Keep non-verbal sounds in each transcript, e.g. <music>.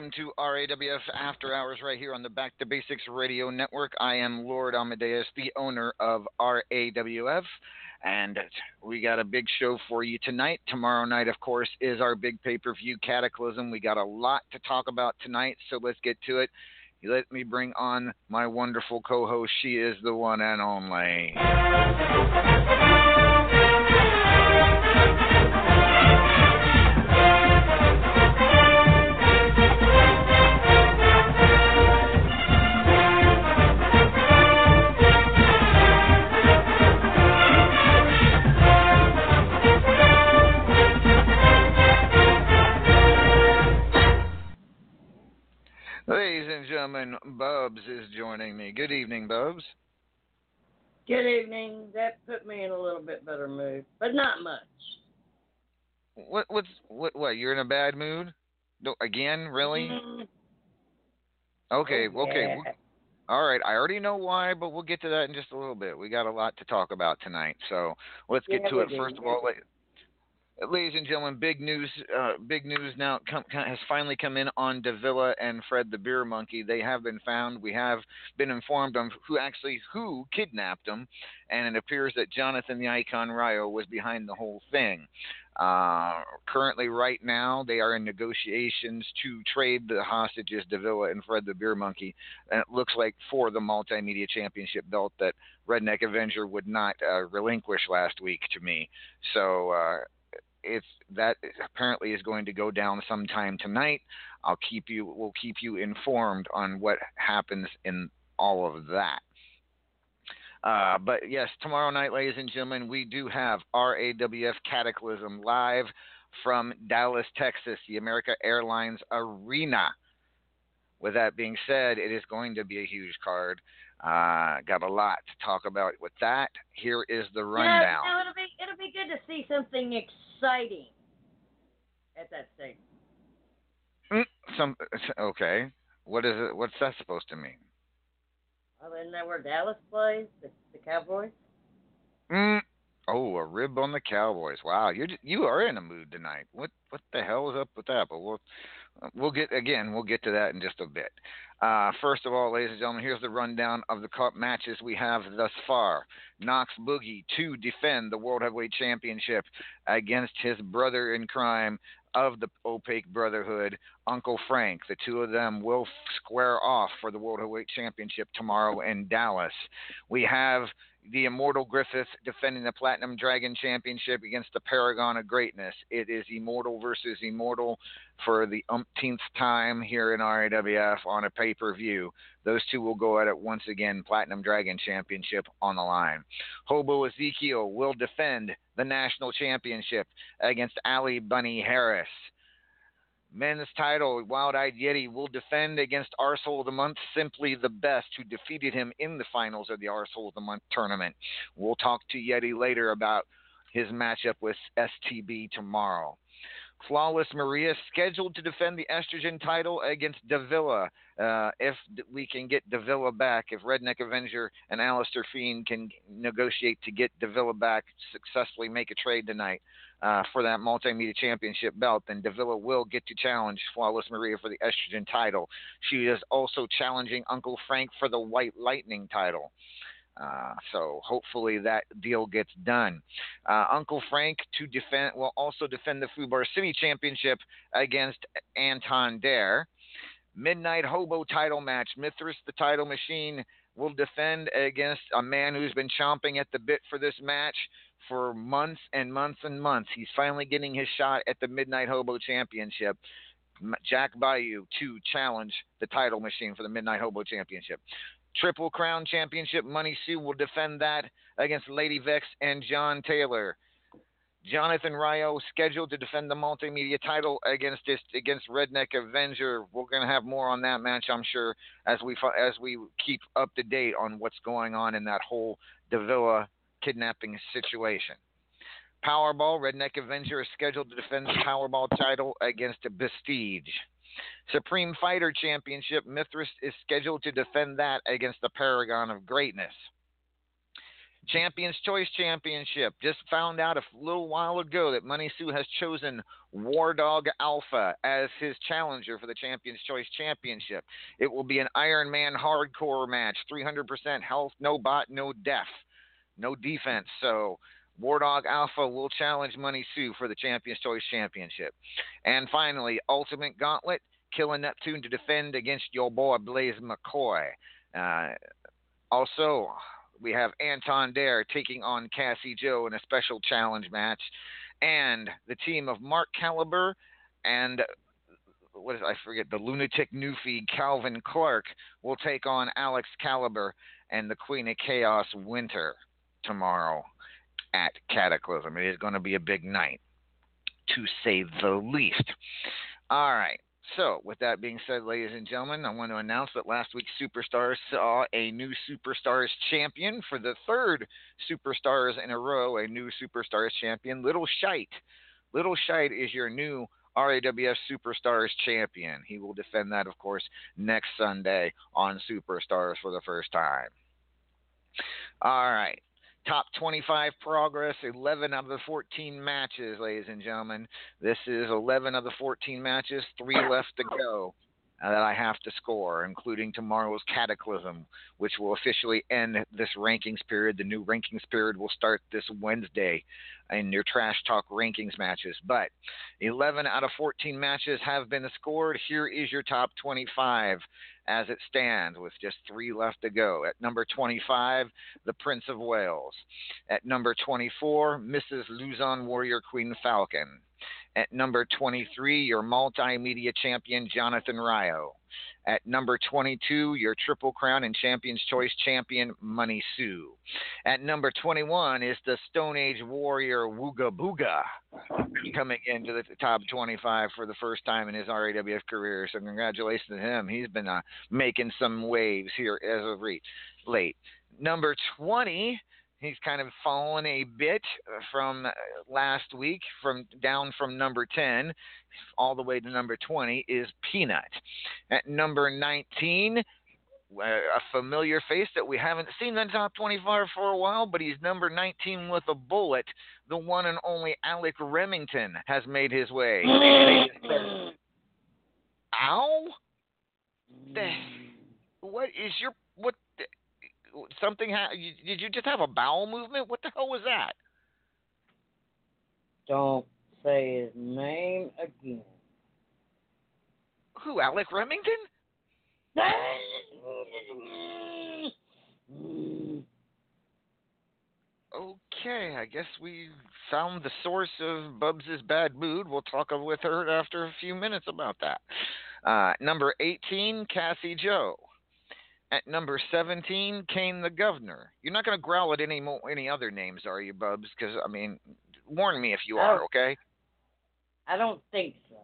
Welcome to RAWF After Hours right here on the Back to Basics Radio Network. I am Lord Amadeus, the owner of RAWF, and we got a big show for you tonight. Tomorrow night, of course, is our big pay per view Cataclysm. We got a lot to talk about tonight, so let's get to it. Let me bring on my wonderful co host. She is the one and only. Ladies and gentlemen, Bubs is joining me. Good evening, Bubs. Good evening. That put me in a little bit better mood, but not much. What what's what what you're in a bad mood? No, again, really? Mm, Okay, oh, okay. yeah. All right, I already know why, but we'll get to that in just a little bit. We got a lot to talk about tonight, so let's get Yeah, to it. do. First of all, ladies and gentlemen, big news. Uh, big news now come, has finally come in on Davila and Fred the Beer Monkey. They have been found. We have been informed on who actually who kidnapped them, and it appears that Jonathan the Icon Ryo was behind the whole thing. Uh, currently, right now, they are in negotiations to trade the hostages, Davila and Fred the Beer Monkey, and it looks like for the multimedia championship belt that Redneck Avenger would not uh, relinquish last week to me. So uh, it's that apparently is going to go down sometime tonight. I'll keep you we'll keep you informed on what happens in all of that. Uh, but yes, tomorrow night, ladies and gentlemen, we do have RAWF Cataclysm live from Dallas, Texas, the America Airlines Arena. With that being said, it is going to be a huge card. Uh, got a lot to talk about with that. Here is the rundown. Yeah, no, it'll be it'll be good to see something exciting at that stage. Mm, Some <laughs> okay. What is it? What's that supposed to mean? Well, isn't that where Dallas plays? The, the Cowboys. Mm. Oh, a rib on the Cowboys. Wow, you you are in a mood tonight. What what the hell is up with that? But we'll We'll get again. We'll get to that in just a bit. Uh, first of all, ladies and gentlemen, here's the rundown of the cup matches we have thus far. Knox Boogie to defend the World Heavyweight Championship against his brother in crime of the Opaque Brotherhood, Uncle Frank. The two of them will square off for the World Heavyweight Championship tomorrow in Dallas. We have the Immortal Griffith defending the Platinum Dragon Championship against the Paragon of Greatness. It is Immortal versus Immortal for the umpteenth time here in RAWF on a pay per view. Those two will go at it once again, Platinum Dragon Championship on the line. Hobo Ezekiel will defend the National Championship against Ali Bunny Harris men's title, Wild Eyed Yeti will defend against Arsehole of the Month, simply the best, who defeated him in the finals of the Arsehole of the Month tournament. We'll talk to Yeti later about his matchup with STB tomorrow. Flawless Maria scheduled to defend the estrogen title against Davila. Uh, if we can get Davila back, if Redneck Avenger and Alistair Fiend can negotiate to get Davila back, successfully make a trade tonight uh, for that multimedia championship belt, then Davila will get to challenge Flawless Maria for the estrogen title. She is also challenging Uncle Frank for the White Lightning title. Uh, so hopefully that deal gets done. Uh, Uncle Frank to defend will also defend the Fubar City Championship against Anton Dare. Midnight Hobo title match. Mithras, the title machine, will defend against a man who's been chomping at the bit for this match for months and months and months. He's finally getting his shot at the Midnight Hobo Championship. Jack Bayou to challenge the title machine for the Midnight Hobo Championship. Triple Crown Championship, Money Sue will defend that against Lady Vex and John Taylor. Jonathan Ryo scheduled to defend the multimedia title against this, against Redneck Avenger. We're going to have more on that match, I'm sure, as we as we keep up to date on what's going on in that whole Davila kidnapping situation. Powerball, Redneck Avenger is scheduled to defend the Powerball title against a Bestige. Supreme Fighter Championship, Mithras is scheduled to defend that against the Paragon of Greatness. Champions Choice Championship. Just found out a little while ago that Money Sue has chosen War Dog Alpha as his challenger for the Champions Choice Championship. It will be an Iron Man hardcore match, 300% health, no bot, no death, no defense. So War Dog Alpha will challenge Money Sue for the Champions Choice Championship. And finally, Ultimate Gauntlet, Killer Neptune to defend against your boy Blaze McCoy. Uh, also, we have Anton Dare taking on Cassie Joe in a special challenge match. And the team of Mark Caliber and what is I forget the lunatic newfie Calvin Clark will take on Alex Caliber and the Queen of Chaos Winter tomorrow at Cataclysm. It is going to be a big night, to say the least. All right. So, with that being said, ladies and gentlemen, I want to announce that last week's Superstars saw a new Superstars champion for the third Superstars in a row, a new Superstars champion, Little Shite. Little Shite is your new RAWF Superstars champion. He will defend that, of course, next Sunday on Superstars for the first time. All right. Top 25 progress, 11 out of the 14 matches, ladies and gentlemen. This is 11 of the 14 matches, three left to go uh, that I have to score, including tomorrow's Cataclysm, which will officially end this rankings period. The new rankings period will start this Wednesday in your Trash Talk rankings matches. But 11 out of 14 matches have been scored. Here is your top 25 as it stands, with just three left to go. At number 25, the Prince of Wales. At number 24, Mrs. Luzon Warrior Queen Falcon. At number 23, your multimedia champion, Jonathan Ryo. At number 22, your Triple Crown and Champion's Choice champion, Money Sue. At number 21 is the Stone Age Warrior Wooga Booga coming into the top 25 for the first time in his RAWF career. So congratulations to him. He's been uh, making some waves here as of late. Number 20 He's kind of fallen a bit from last week, from down from number 10 all the way to number 20 is Peanut. At number 19, uh, a familiar face that we haven't seen in the top 25 for a while, but he's number 19 with a bullet. The one and only Alec Remington has made his way. <gasps> The- Mm. What is your something? Ha- did you just have a bowel movement? What the hell was that? Don't say his name again. Who? Alec Remington? Okay, I guess we found the source of Bubs's bad mood. We'll talk with her after a few minutes about that. Uh, number 18, Cassie Joe. At number 17, Kane the Governor. You're not going to growl at any mo- any other names, are you, Bubs? Because I mean, warn me if you are, okay? I don't think so.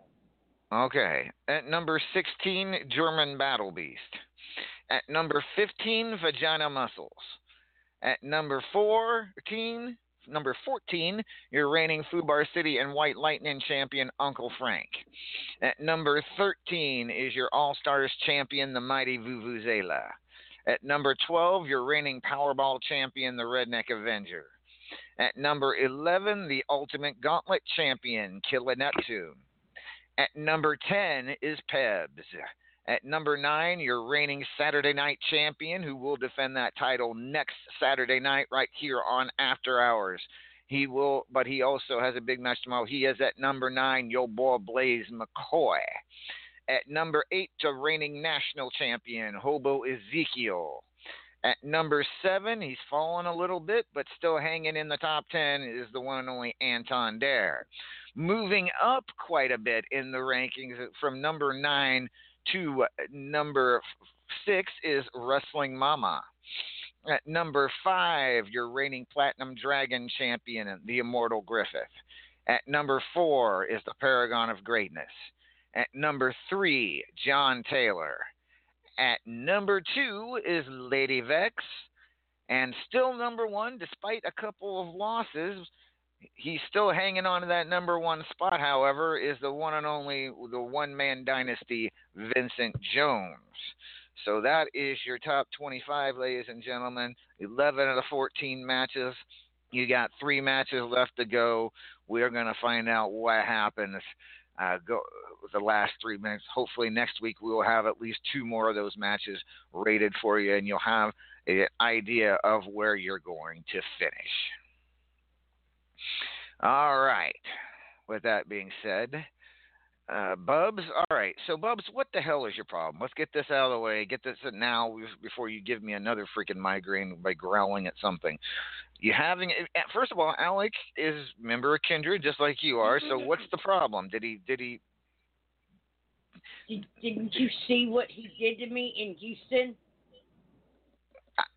Okay. At number 16, German Battle Beast. At number 15, Vagina Muscles. At number 14, number 14, your reigning Fubar City and White Lightning champion, Uncle Frank. At number 13 is your All Stars champion, the mighty Vuvuzela. At number 12, your reigning Powerball champion, the Redneck Avenger. At number 11, the Ultimate Gauntlet champion, Killer Neptune. At number 10 is Pebs. At number 9, your reigning Saturday night champion, who will defend that title next Saturday night right here on After Hours. He will, but he also has a big match tomorrow. He is at number 9, your boy Blaze McCoy. At number 8, the reigning national champion, Hobo Ezekiel. At number 7, he's fallen a little bit, but still hanging in the top 10 is the one and only Anton Dare moving up quite a bit in the rankings from number nine to uh, number six is Wrestling Mama. At number five, your reigning Platinum Dragon champion, the Immortal Griffith. At number four is the Paragon of Greatness. At number three, John Taylor. At number two is Lady Vex. And still number one, despite a couple of losses, he's still hanging on to that number one spot, however, is the one and only the one man dynasty, Vincent Jones. So that is your top 25, ladies and gentlemen. 11 of the 14 matches. You got three matches left to go. We're going to find out what happens. Uh, go the last three minutes. Hopefully next week we will have at least two more of those matches rated for you, and you'll have an idea of where you're going to finish. All right. With that being said, uh, Bubs. All right. So, Bubs, what the hell is your problem? Let's get this out of the way. Get this now before you give me another freaking migraine by growling at something. You having? eh, First of all, Alec is member of Kindred, just like you are. So, what's the problem? Did he? Did he? Did, didn't you see what he did to me in Houston?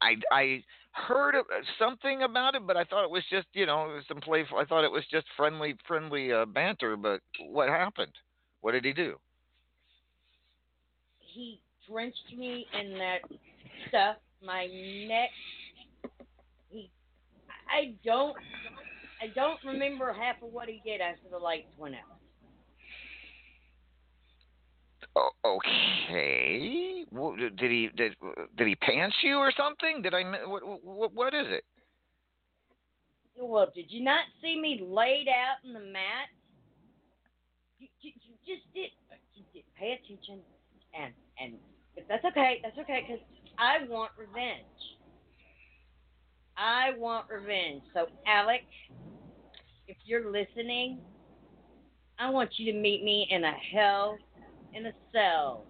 I I heard of- something about it, but I thought it was just you know some playful. I thought it was just friendly friendly uh, banter. But what happened? What did he do? He drenched me in that stuff. My neck. He. I don't. I don't remember half of what he did after the lights went out. Okay. Did he did did he pants you or something? Did I what what, what is it? Well, did you not see me laid out in the mat? You, you, you just did. You did. Pay attention, and and but that's okay. That's okay because I want revenge. I want revenge. So, Alec, if you're listening, I want you to meet me in a hell in a cell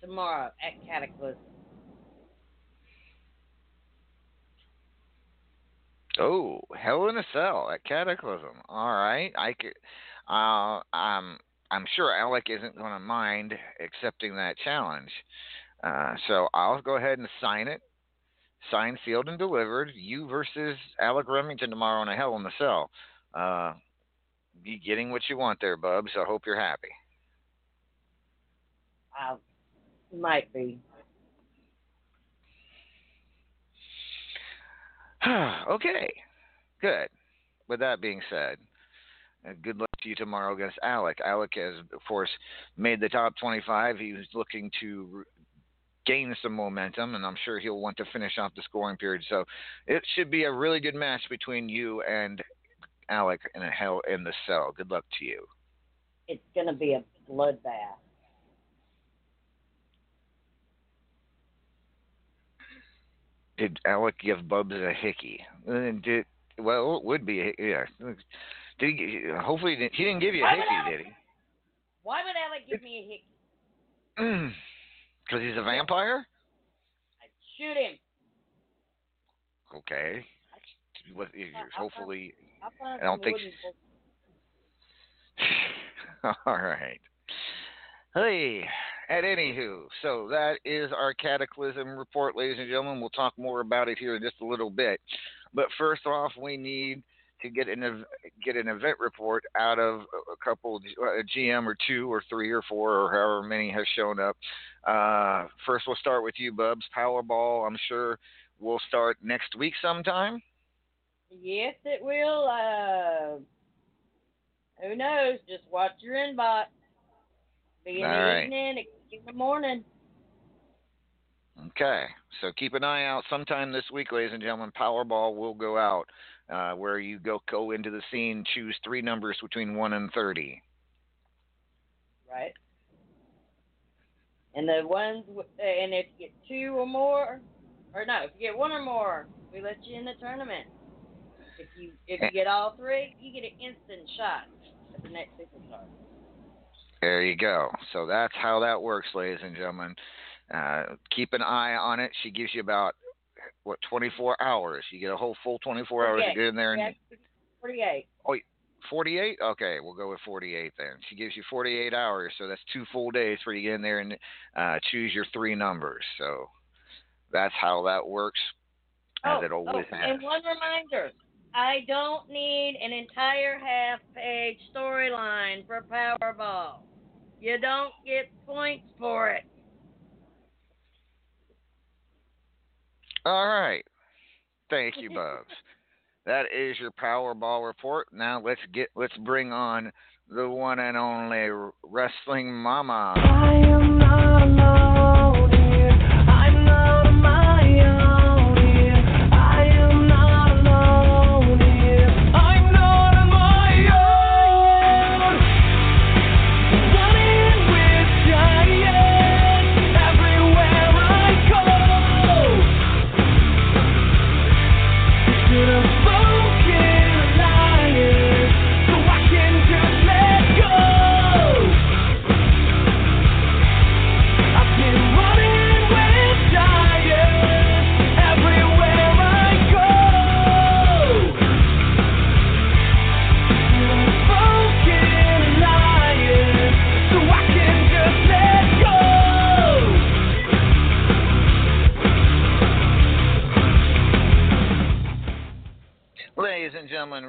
tomorrow at Cataclysm. Oh, Hell in a Cell at Cataclysm. All right, I could. Uh, um, I'm sure Alec isn't going to mind accepting that challenge. Uh, so I'll go ahead and sign it. Signed, sealed, and delivered. You versus Alec Remington tomorrow in a Hell in a Cell. Uh, you getting what you want there, Bubs. I hope you're happy. I might be. <sighs> okay, good. With that being said, uh, good luck to you tomorrow against Alec. Alec has, of course, made the top 25. He's looking to gain some momentum, and I'm sure he'll want to finish off the scoring period. So it should be a really good match between you and Alec in a hell in the cell. Good luck to you. It's gonna be a bloodbath. Did Alec give Bubs a hickey? Did well, it would be a- yeah. Did he? Hopefully, he didn't, he didn't give you a Why hickey, Alec- did he? Why would Alec give me a hickey? <clears throat> Because he's a vampire. I'd shoot him. Okay. What, hopefully, I don't think <laughs> All right. Hey, at anywho, so that is our cataclysm report, ladies and gentlemen. We'll talk more about it here in just a little bit. But first off, we need to get an get an event report out of a couple, a GM or two or three or four or however many has shown up. Uh, first, we'll start with you, Bubs. Powerball. I'm sure we'll start next week sometime. Yes, it will. Uh, who knows? Just watch your inbox. Be in All the right. evening, it could be in the morning. Okay, so keep an eye out. Sometime this week, ladies and gentlemen, Powerball will go out, uh, where you go go into the scene, choose three numbers between one and thirty. Right. And the ones, w- uh, and if you get two or more, or no, if you get one or more, we let you in the tournament. If you if you get all three, you get an instant shot at the next superstar. There you go. So that's how that works, ladies and gentlemen. Uh, keep an eye on it. She gives you about what 24 hours. You get a whole full 24 hours to get in there and Yeah, Forty-eight. 48? Okay, we'll go with 48 then. She gives you 48 hours, so that's two full days for you to get in there and uh, choose your three numbers. So that's how that works, as Oh, it always oh, and one reminder: I don't need an entire half-page storyline for Powerball. You don't get points for it. All right. Thank you, <laughs> Bubs. that is your Powerball report. Now let's get let's bring on the one and only Wrestling Mama.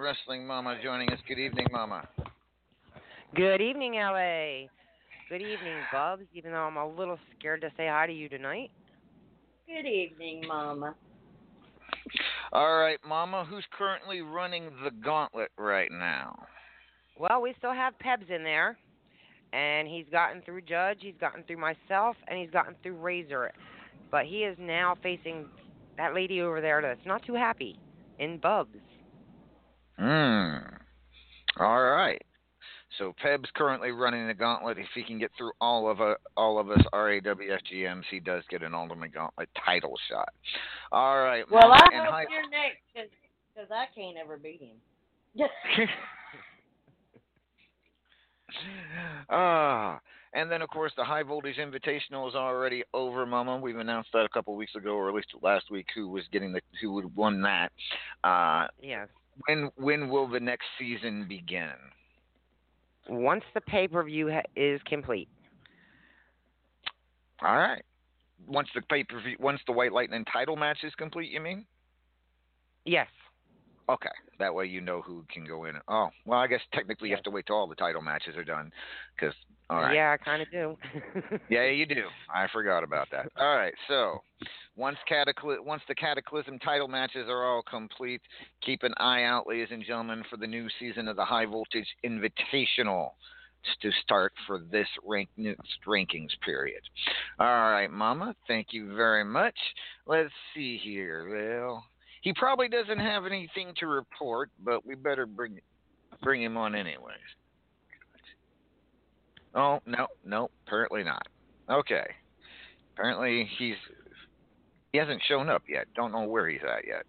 Wrestling Mama joining us. Good evening, Mama. Good evening, LA. Good evening, Bubs. Even though I'm a little scared to say hi to you tonight. Good evening, Mama. All right, Mama, who's currently running the gauntlet right now? Well, we still have Pebs in there, and he's gotten through Judge, he's gotten through myself, and he's gotten through Razor. But he is now facing that lady over there that's not too happy in Bubs. Hmm. All right. So Peb's currently running the gauntlet. If he can get through all of uh, all of us RAWFGMs, he does get an Ultimate Gauntlet title shot. All right. Well, Mama, I and hope hi- you're next, because I can't ever beat him. <laughs> Ah, and then of course the High Voltage Invitational is already over, Mama. We've announced that a couple weeks ago, or at least last week, who was getting the who would won that. Uh, Yes. When when will the next season begin? Once the pay per view ha- is complete. All right. Once the pay per view, once the White Lightning title match is complete, you mean? Yes. Okay, that way you know who can go in. Oh, well, I guess technically you have to wait till all the title matches are done, because all right. Yeah, I kind of do. <laughs> Yeah, you do. I forgot about that. All right, so once catacly- once the Cataclysm title matches are all complete, keep an eye out, ladies and gentlemen, for the new season of the High Voltage Invitational to start for this rank rankings period. All right, Mama, thank you very much. Let's see here. Well, he probably doesn't have anything to report, but we better bring bring him on anyways. Oh no, no, apparently not. Okay. Apparently he's He hasn't shown up yet. Don't know where he's at yet.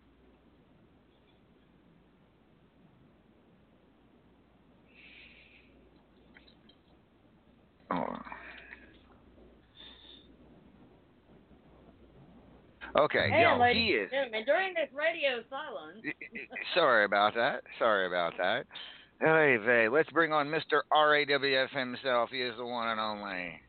Oh. Okay, Hey, yo, ladies he is. and during this radio silence, Sorry about that. Sorry about that. Hey, Vay, let's bring on Mr. RAWF himself. He is the one and only.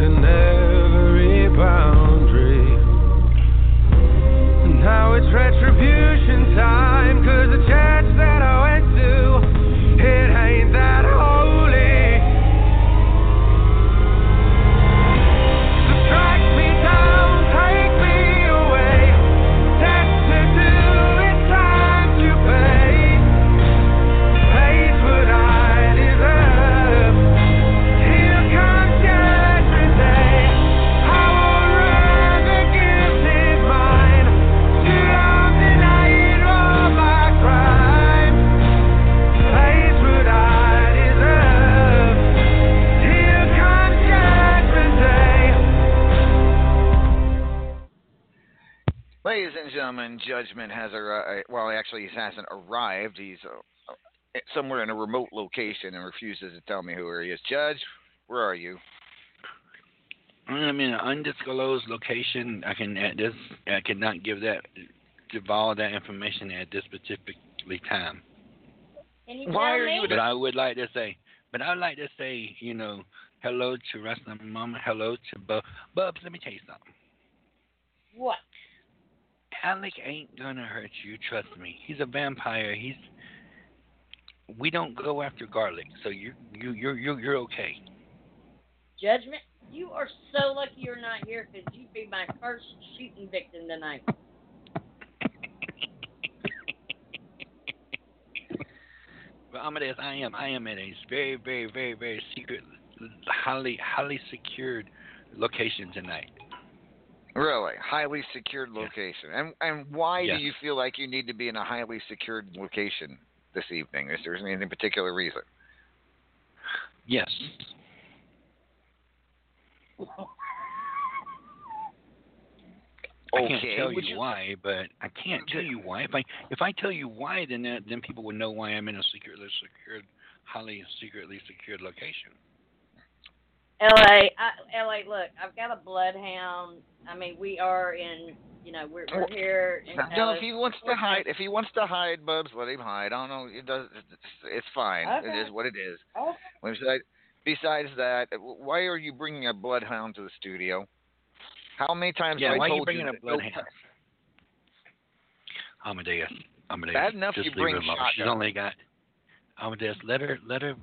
Line, Well, actually, he hasn't arrived. He's uh, uh, somewhere in a remote location and refuses to tell me who he is. Judge, where are you? I'm in an undisclosed location. I can at this I cannot give that give all that information at this particular time. can Why are you But I would like to say, but I would like to say, you know, hello to Wrestling Mama, hello to Bub. Bubs, let me tell you something. What? Alec ain't gonna hurt you. Trust me. He's a vampire. He's. We don't go after garlic, so you you you're you're you're okay. Judgment? You are so lucky you're not here because you'd be my first shooting victim tonight. But Amadeus, I am I am in a very very very very secret, highly highly secured location tonight. Really, highly secured location. And and why Yes. do you feel like you need to be in a highly secured location this evening? Is there any particular reason? Yes. I can't Okay, tell you, you- why, but I can't tell you why. If I if I tell you why, then that, then people would know why I'm in a secretly secured, highly secretly secured location. LA, I, LA, look, I've got a bloodhound. I mean, we are in, you know, we're, we're here in No, Dallas. if he wants to hide, if he wants to hide, Bubs, let him hide. I don't know. It does. It's, it's fine. Okay. It is what it is. Oh, Besides, besides that, why are you bringing a bloodhound to the studio? How many times Yeah, have I told you? Yeah, why are you told bringing you a that no bloodhound? Amadeus, Amadeus. Bad enough just you leave bring her alone. She's shotgun. only got Amadeus. Let her, let her.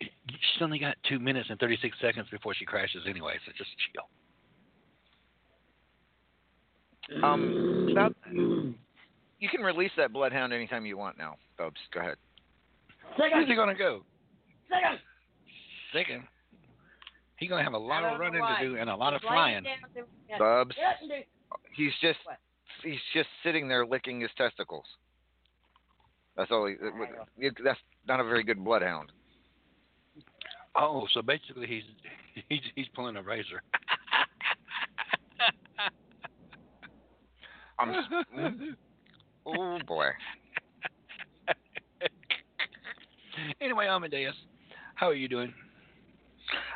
She's only got two minutes and thirty six seconds before she crashes anyway. So just chill. Um, about, you can release that bloodhound anytime you want now, Bubs. Go ahead. Where's second, he gonna go? second. Second. He's gonna have a lot of running why. to do and a lot of Lay it flying. down to- yeah, Bubs, shut and do- he's just What? he's just sitting there licking his testicles. That's all. He, that's not a very good bloodhound. Oh, so basically he's <laughs> he's he's pulling a razor. <laughs> I'm. Mm, oh boy. <laughs> anyway, Amadeus, how are you doing?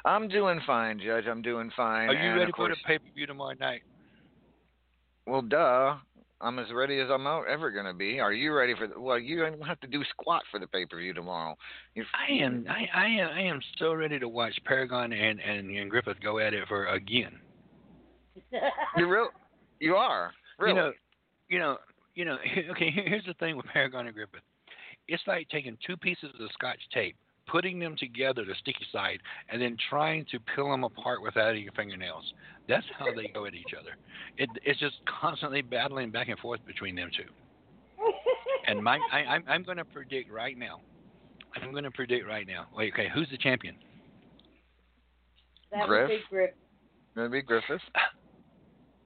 I'm doing fine, Judge. I'm doing fine. Are you and ready for the pay per view tomorrow night? Well, duh. I'm as ready as I'm ever gonna be. Are you ready for the? Well, you don't have to do squat for the pay per view tomorrow. You I am I, I am I am so ready to watch Paragon and, and, and Griffith go at it for again. You real? You are really. You know, you know, you know. <laughs> Okay, here's the thing with Paragon and Griffith. It's like taking two pieces of Scotch tape, putting them together, the sticky side, and then trying to peel them apart without your fingernails. That's how they go at each other. It, it's just constantly battling back and forth between them two. And my, I, I'm, I'm going to predict right now. I'm going to predict right now. Wait, okay, who's the champion? that Griff? would be Griff. Gonna be Griffith.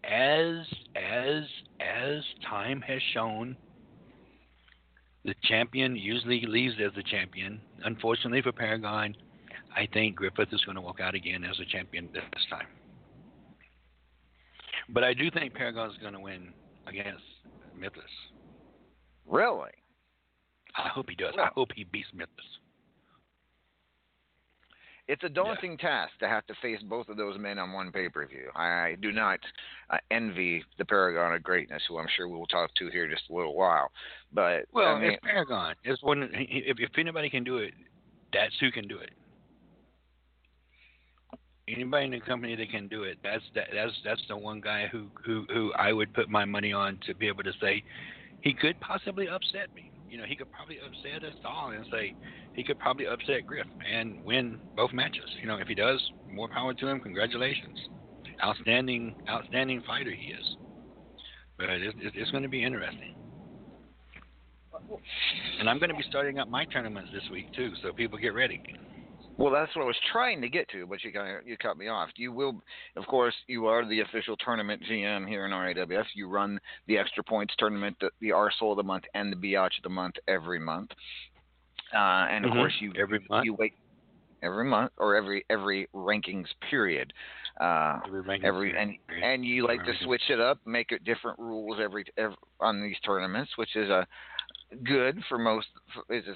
as as as time has shown, the champion usually leaves as the champion. Unfortunately for Paragon, I think Griffith is going to walk out again as a champion this time. But I do think Paragon is going to win against Mythos. Really? I hope he does. I hope he beats Mythos. It's a daunting task to have to face both of those men on one pay per view. I do not uh, envy the Paragon of Greatness, who I'm sure we will talk to here in just a little while. But Well, I mean, it's Paragon. It's one. If, if anybody can do it, that's who can do it. Anybody in the company that can do it, that's that, that's that's the one guy who who who I would put my money on to be able to say he could possibly upset me. You know, he could probably upset us all and say he could probably upset Griff and win both matches. You know, if he does, more power to him. Congratulations, outstanding outstanding fighter he is. But it's, it's, it's going to be interesting. And I'm going to be starting up my tournaments this week too, so people get ready. Well, that's what I was trying to get to, but you you cut me off. You will, of course, you are the official tournament GM here in RAWF. You run the extra points tournament, the, the Arsehole of the month, and the Biatch of the month every month. Uh, and of Mhm. course, you Every month? you wait every month or every every rankings period. Uh, Every rankings every and period. and you like to rankings. switch it up, make it different rules every, every on these tournaments, which is a good for most. For, it's,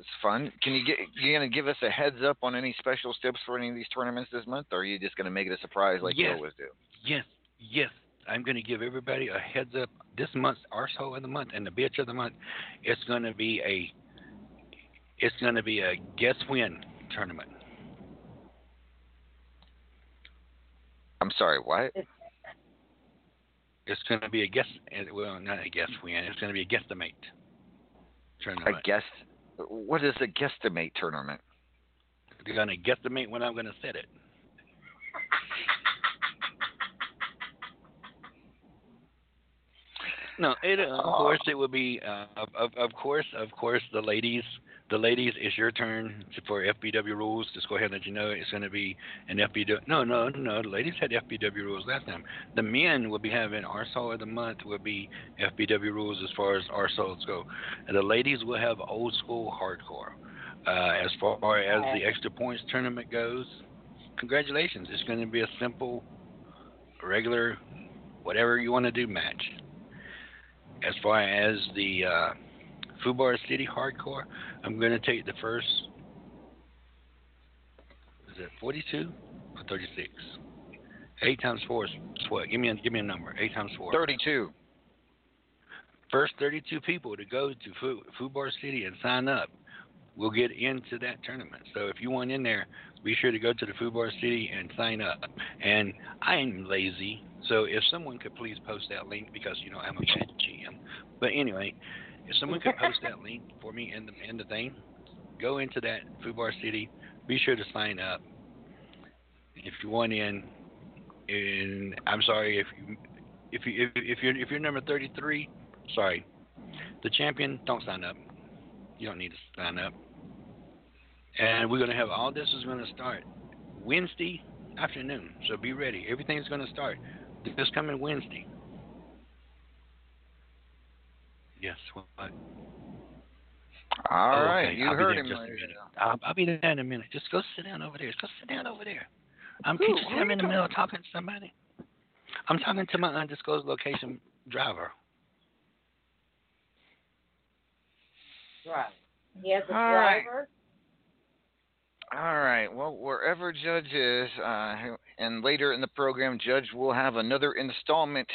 it's fun. Can you get you gonna give us a heads up on any special tips for any of these tournaments this month, or are you just gonna make it a surprise like you always do? Yes, yes. I'm going to give everybody a heads up. This month's arsehole of the month and the bitch of the month. It's going to be a. It's going to be a guess win tournament. I'm sorry, what? It's going to be a guess. Well, not a guess win. It's going to be a guesstimate tournament. A tournament. Guest? What is a guesstimate tournament? You're going to guesstimate when I'm going to set it. No, it, uh, of course it would be. Uh, of, of of course, of course, the ladies, the ladies, it's your turn for FBW rules. Just go ahead and let you know it's going to be an FBW. No, no, no. The ladies had FBW rules last time. The men will be having Arsehole of the month will be FBW rules as far as arseholes go. And the ladies will have old school hardcore. Uh, as far as the extra points tournament goes, congratulations. It's going to be a simple, regular, whatever you want to do match. As far as the uh, Fubar City Hardcore, I'm going to take the first. Is it 42 or 36? Eight times four is what? Give me a give me a number. Eight times four. Thirty-two. First 32 people to go to Fu- Fubar City and sign up will get into that tournament. So if you want in there, be sure to go to the Fubar City and sign up. And I'm lazy, so if someone could please post that link because you know I'm a bad GM. But anyway, if someone could post that link for me in the in the thing, go into that Fubar City. Be sure to sign up. If you want in, and I'm sorry if you if you if, if you're if you're number 33, sorry, the champion don't sign up. You don't need to sign up. And we're to have all this is to start Wednesday afternoon. So be ready. Everything's to start this coming Wednesday. Yes. What? All Oh, right, okay. you I'll heard him. just a ladies minute. and gentlemen. I'll, I'll be there in a minute. Just go sit down over there. Just go sit down over there. I'm Who- teaching. who are I'm in the middle of talking to somebody. I'm talking to my undisclosed location driver. Right. He has a All right. driver. All right. Well, wherever Judge is, uh, and later in the program, Judge will have another installment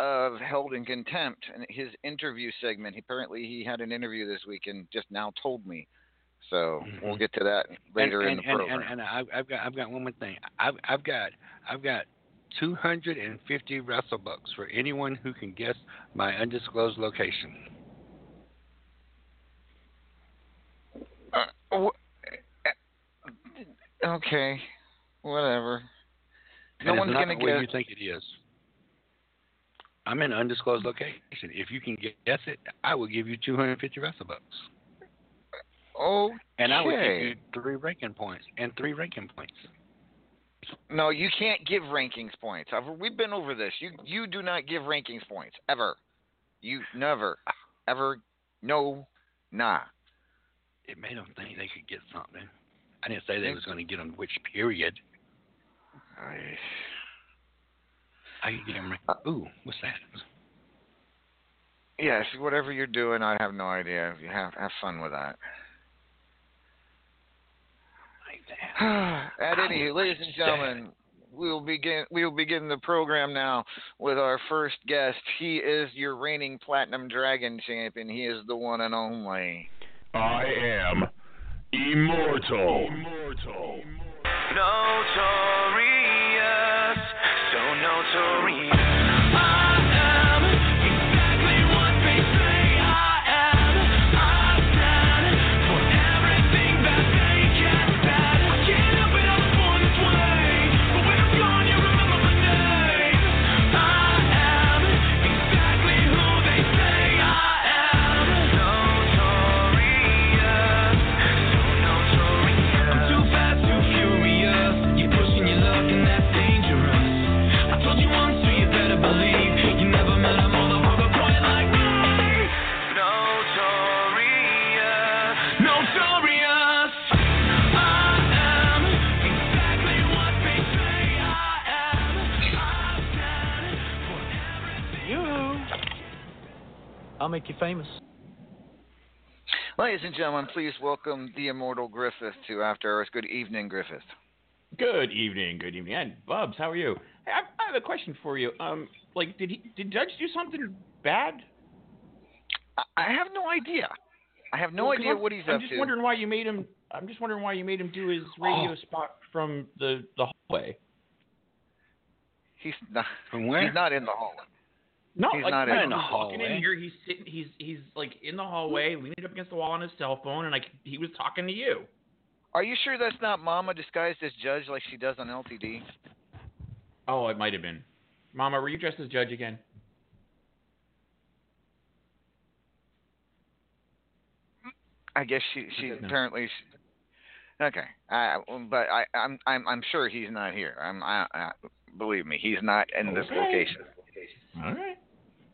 of Held in Contempt and his interview segment. Apparently, he had an interview this week and just now told me. So we'll Mhm. get to that later and, in and, the program. And, and, and I've, got I've got one more thing. I've I've got I've got 250 wrestle bucks for anyone who can guess my undisclosed location. Uh, uh, okay, whatever. No And one's gonna guess. you think it is. I'm in an undisclosed location. If you can guess it, I will give you 250 wrestle bucks. Okay. And I would give you three ranking points and three ranking points. No, you can't give rankings points. We've been over this. You you do not give rankings points ever. You never, ever, no, nah. It made them think they could get something. I didn't say they was going to get them which period. I- How you get them? Uh, Ooh, what's that? Yes, whatever you're doing, I have no idea. You have have fun with that. <sighs> At any, ladies and gentlemen, we will begin. We will begin the program now with our first guest. He is your reigning platinum dragon champion. He is the one and only. I am immortal. Immortal. Notorious, I'll make you famous. Ladies and gentlemen, please welcome the immortal Griffith to After Hours. Good evening, Griffith. Good evening, good evening. And Bubs, how are you? Hey, I, I have a question for you. Um, like, did he did Judge do something bad? I, I have no idea. I have no Well, 'cause idea I'm- what he's I'm up just wondering why you made him. I'm just wondering why you made him do his radio spot from the the hallway. He's not. From where? He's not in the hallway. No, He's like, not like, in the he's walking hallway. in here. He's sitting. He's he's like in the hallway, leaning up against the wall on his cell phone, and like he was talking to you. Are you sure that's not Mama disguised as judge like she does on LTD? Oh, it might have been. Mama, were you dressed as judge again? I guess she she No. apparently. She, okay, I but I I'm I'm I'm sure he's not here. I'm I, I believe me, he's not in this location. All right.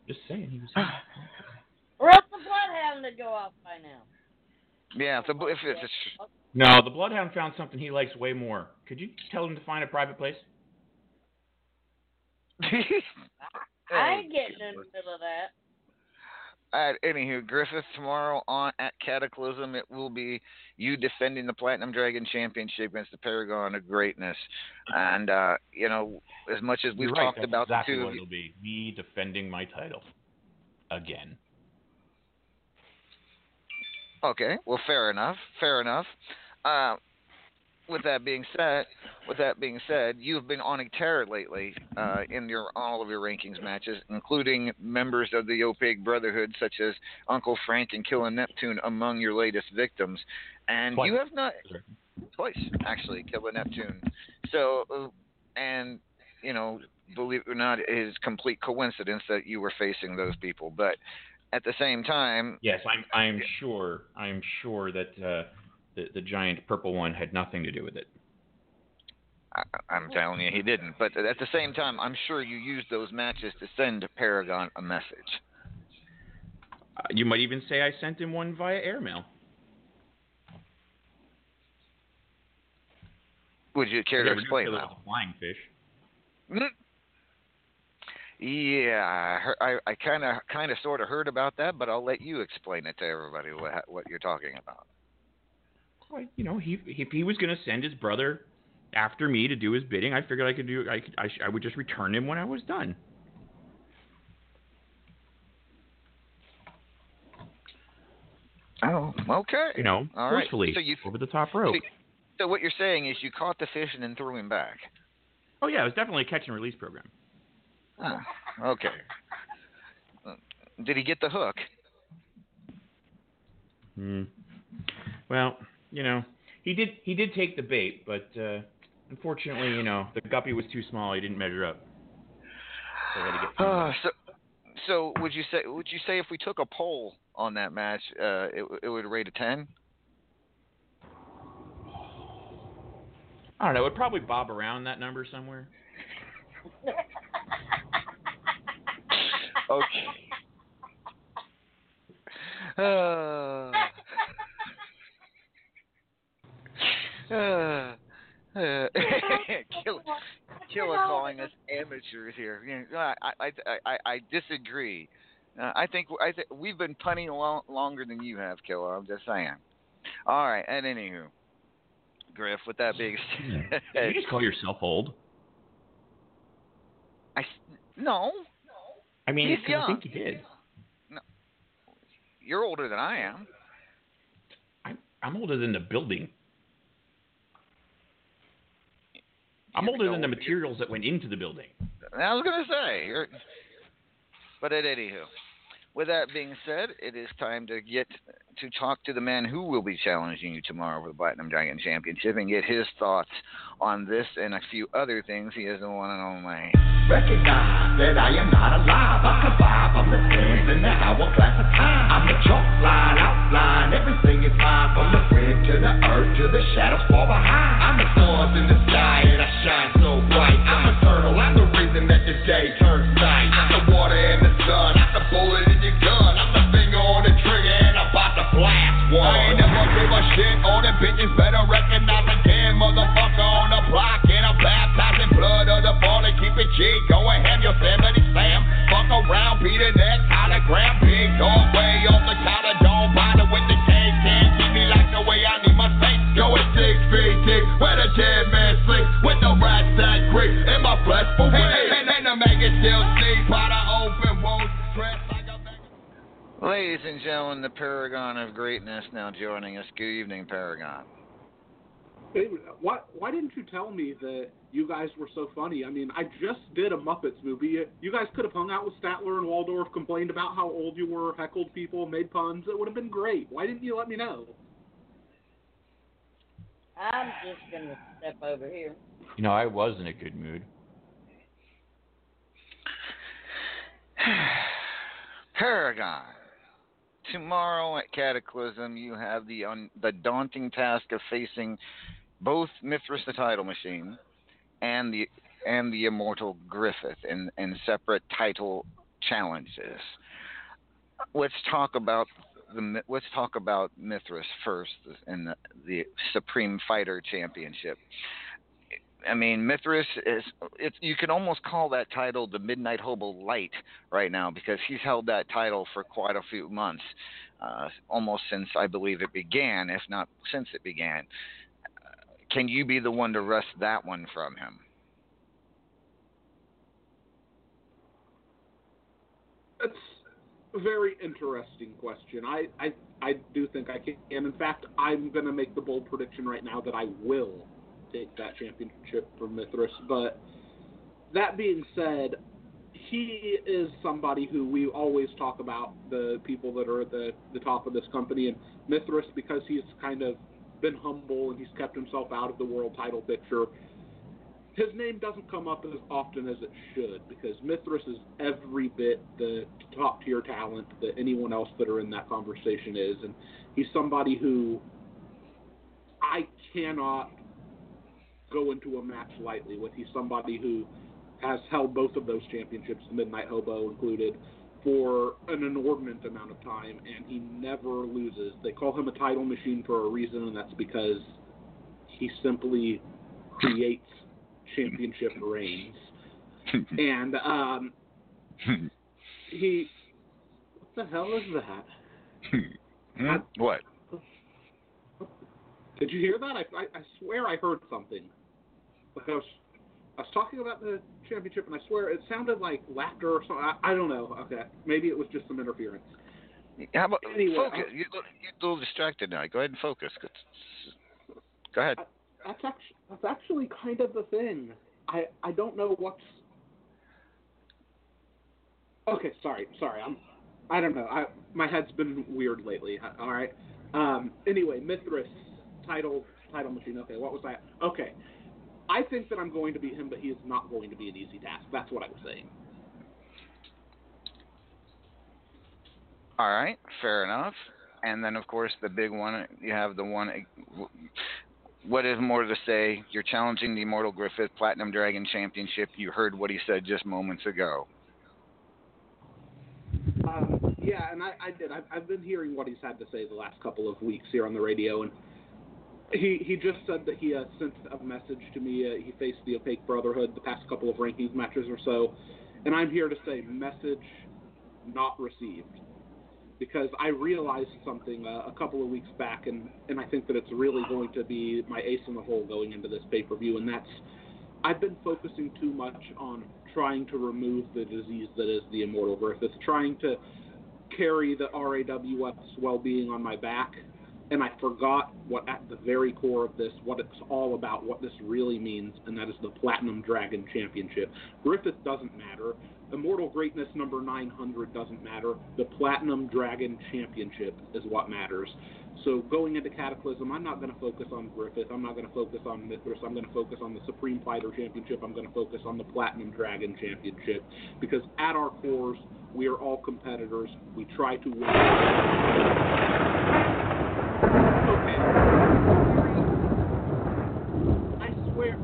Just saying. He was. <sighs> Or else the bloodhound would go off by now. Yeah, if, the, if it's a, no, the bloodhound found something he likes way more. Could you tell him to find a private place? <laughs> I ain't getting in the middle of that. Anywho, Griffith tomorrow on at Cataclysm, it will be you defending the Platinum Dragon Championship against the Paragon of Greatness, and uh, you know as much as we've right, talked about exactly the two what it'll be. Me defending my title again. Okay, well, fair enough. Fair enough. Uh, with that being said, with that being said, you've been on a tear lately uh, in your all of your rankings matches, including members of the Opaque Brotherhood, such as Uncle Frank and Killer Neptune, among your latest victims. And Twice. you have not twice actually Killer Neptune. So, uh, and you know, believe it or not, it is complete coincidence that you were facing those people, but. At the same time, Yes, I'm. I'm sure. I'm sure that uh, the the giant purple one had nothing to do with it. I, I'm telling you, he didn't. But at the same time, I'm sure you used those matches to send Paragon a message. Uh, you might even say I sent him one via airmail. Would you care to explain that? a flying fish. Mm. Yeah, I I, I kind of, kind of, sort of heard about that, but I'll let you explain it to everybody what what you're talking about. Well, you know, he if he was going to send his brother after me to do his bidding, I figured I could do. I could. I, sh- I would just return him when I was done. Oh, okay. You know, All right. forcefully So you, over the top rope. so, so what you're saying is you caught the fish and then threw him back. oh yeah, it was definitely a catch and release program. Ah, okay. Did he get the hook? Hmm. Well, you know, he did. He did take the bait, but uh, unfortunately, you know, the guppy was too small. He didn't measure up. So had to get. Uh, so, so would you say would you say if we took a poll on that match, uh, it it would rate a ten? I don't know. It would probably bob around that number somewhere. <laughs> Okay. <laughs> Uh, uh, <laughs> uh, Kill, Killer <laughs> calling us amateurs here. You know, I, I, I, I, I disagree. Uh, I think I th- we've been punting lo- longer than you have, Killer. I'm just saying. All right. And anywho, Griff. With that being said, Did you just call yourself old? I s- no, I mean, He's 'cause I think you did. No, you're older than I am. I'm, I'm older than the building. I'm older than the materials that went into the building. I was gonna say, you're, but at anywho, with that being said, it is time to get to talk to the man who will be challenging you tomorrow for the Platinum Dragon Championship and get his thoughts on this and a few other things. He is the one and only. Recognize that I am not alive. I survive. I'm the in the of time. I'm the chalk line, outline. Everything is mine. From the to the earth to the shadows far behind. I'm the stars in the sky and I shine and keep it G. Go ahead, Yosemite Fuck around, beat the next hologram. Big dog way off the counter. Don't bother with the cake. Can't keep me like the way I need my space. Go at six feet thick, where the dead man sleep. With the rats that creep in my flesh for hey, and, and the maggot still sleep. By the open wounds, dressed like a Ladies and gentlemen, the Paragon of Greatness now joining us. Good evening, Paragon. Hey, why why didn't you tell me that you guys were so funny? I mean, I just did a Muppets movie. You guys could have hung out with Statler and Waldorf, complained about how old you were, heckled people, made puns. It would have been great. Why didn't you let me know? I'm just gonna step over here. You know, I was in a good mood. <sighs> Paragon. Tomorrow at Cataclysm, you have the un- the daunting task of facing both Mithras the Title Machine and the and the Immortal Griffith in, in separate title challenges. Let's talk about the let's talk about Mithras first in the, the Supreme Fighter Championship. I mean, Mithras is it's you can almost call that title the Midnight Hobo Light right now because he's held that title for quite a few months, uh, almost since I believe it began, if not since it began. Can you be the one to wrest that one from him? That's a very interesting question. I, I, I do think I can. And in fact, I'm going to make the bold prediction right now that I will take that championship from Mithras. But that being said, he is somebody who we always talk about the people that are at the, the top of this company. And Mithras, because he's kind of been humble and he's kept himself out of the world title picture, his name doesn't come up as often as it should because Mithras is every bit the top tier talent that anyone else that are in that conversation is, and he's somebody who I cannot go into a match lightly with. He's somebody who has held both of those championships, the Midnight Hobo included, for an inordinate amount of time, and he never loses. They call him a title machine for a reason, and that's because he simply creates championship <laughs> reigns. <laughs> and um, he, what the hell is that? Hmm? What? <laughs> Did you hear that? I, I, I swear I heard something. Like I was, I was talking about the championship, and I swear it sounded like laughter or something. I, I don't know. Okay, maybe it was just some interference. How about Anyway, focus? I- You you're a little distracted now. Go ahead and focus. Go ahead. That's actually that's actually kind of the thing. I I don't know what's. Okay, sorry, sorry. I'm. I don't know. I my head's been weird lately. Uh, All right. Um. Anyway, Mithras title title machine. Okay, what was that? Okay. I think that I'm going to beat him, but he is not going to be an easy task. That's what I was saying. All right, fair enough. And then, of course, the big one. You have the one. what is more to say? You're challenging the Immortal Griffith Platinum Dragon Championship. You heard what he said just moments ago. Uh, yeah, and I, I did. I've, I've been hearing what he's had to say the last couple of weeks here on the radio, and he he just said that he uh, sent a message to me. Uh, he faced the Opaque Brotherhood the past couple of rankings matches or so, and I'm here to say message not received because I realized something uh, a couple of weeks back, and and I think that it's really going to be my ace in the hole going into this pay per view, and that's I've been focusing too much on trying to remove the disease that is the immortal Griffith, trying to carry the RAWF's well-being on my back, and I forgot what at the very core of this, what it's all about, what this really means, and that is the Platinum Dragon Championship. Griffith doesn't matter. Immortal Greatness number 900 doesn't matter. The Platinum Dragon Championship is what matters. So going into Cataclysm, I'm not going to focus on Griffith. I'm not going to focus on Mithras. I'm going to focus on the Supreme Fighter Championship. I'm going to focus on the Platinum Dragon Championship because at our cores, we are all competitors. We try to win. Okay. I swear.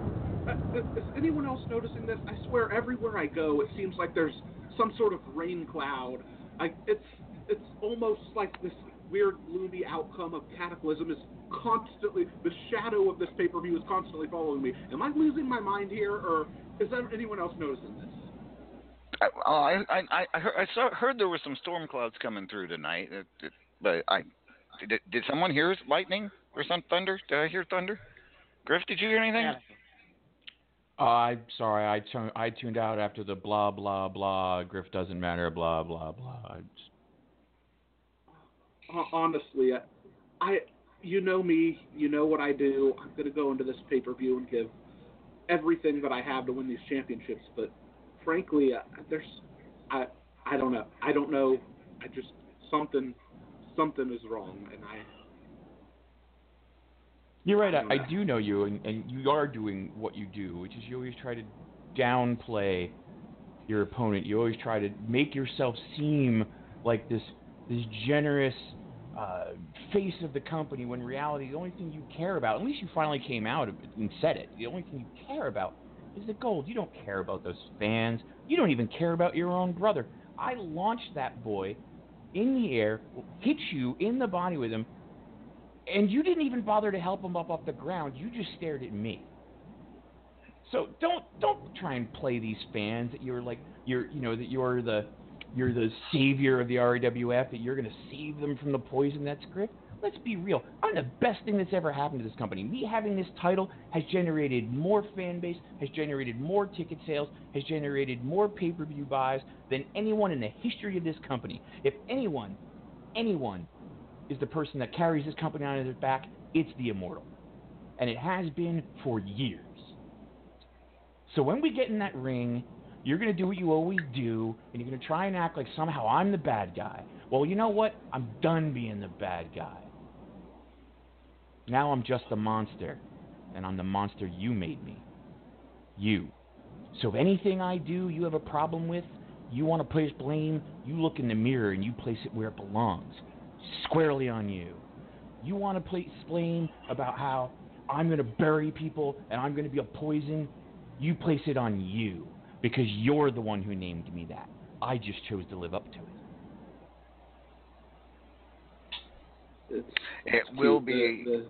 uh, Is anyone else noticing this? I swear, everywhere I go, it seems like there's some sort of rain cloud. I, it's it's almost like this weird gloomy outcome of Cataclysm is constantly the shadow of this pay per view is constantly following me. Am I losing my mind here, or is there anyone else noticing this? I, oh, I I I heard, I saw, heard there were some storm clouds coming through tonight, it, it, but I did, did someone hear lightning or some thunder? Did I hear thunder? Griff, did you hear anything? I'm sorry, I I tuned out after the blah blah blah. Griff doesn't matter. Blah blah blah. Just- honestly, I, I, you know me, you know what I do. I'm gonna go into this pay per view and give everything that I have to win these championships. But frankly, uh, there's, I, I don't know. I don't know. I just something, something is wrong, and I. You're right. I, I do know you, and, and you are doing what you do, which is you always try to downplay your opponent. You always try to make yourself seem like this this generous uh, face of the company, when in reality the only thing you care about, at least you finally came out and said it. The only thing you care about is the gold. You don't care about those fans. You don't even care about your own brother. I launched that boy in the air, hit you in the body with him, and you didn't even bother to help him up off the ground. You just stared at me. So don't don't try and play these fans that you're like you're you know that you're the you're the savior of the RAWF that you're going to save them from the poison that's Griff. Let's be real. I'm the best thing that's ever happened to this company. Me having this title has generated more fan base, has generated more ticket sales, has generated more pay-per-view buys than anyone in the history of this company. If anyone, anyone is the person that carries this company on their back, it's the Immortal. And it has been for years. So when we get in that ring, you're going to do what you always do, and you're going to try and act like somehow I'm the bad guy. Well, you know what? I'm done being the bad guy. Now I'm just a monster, and I'm the monster you made me. You. So if anything I do you have a problem with, you want to place blame, you look in the mirror and you place it where it belongs. Squarely on you. You want to play, blame about how I'm going to bury people and I'm going to be a poison, you place it on you because you're the one who named me that. I just chose to live up to it. It's, It will cute. be. the,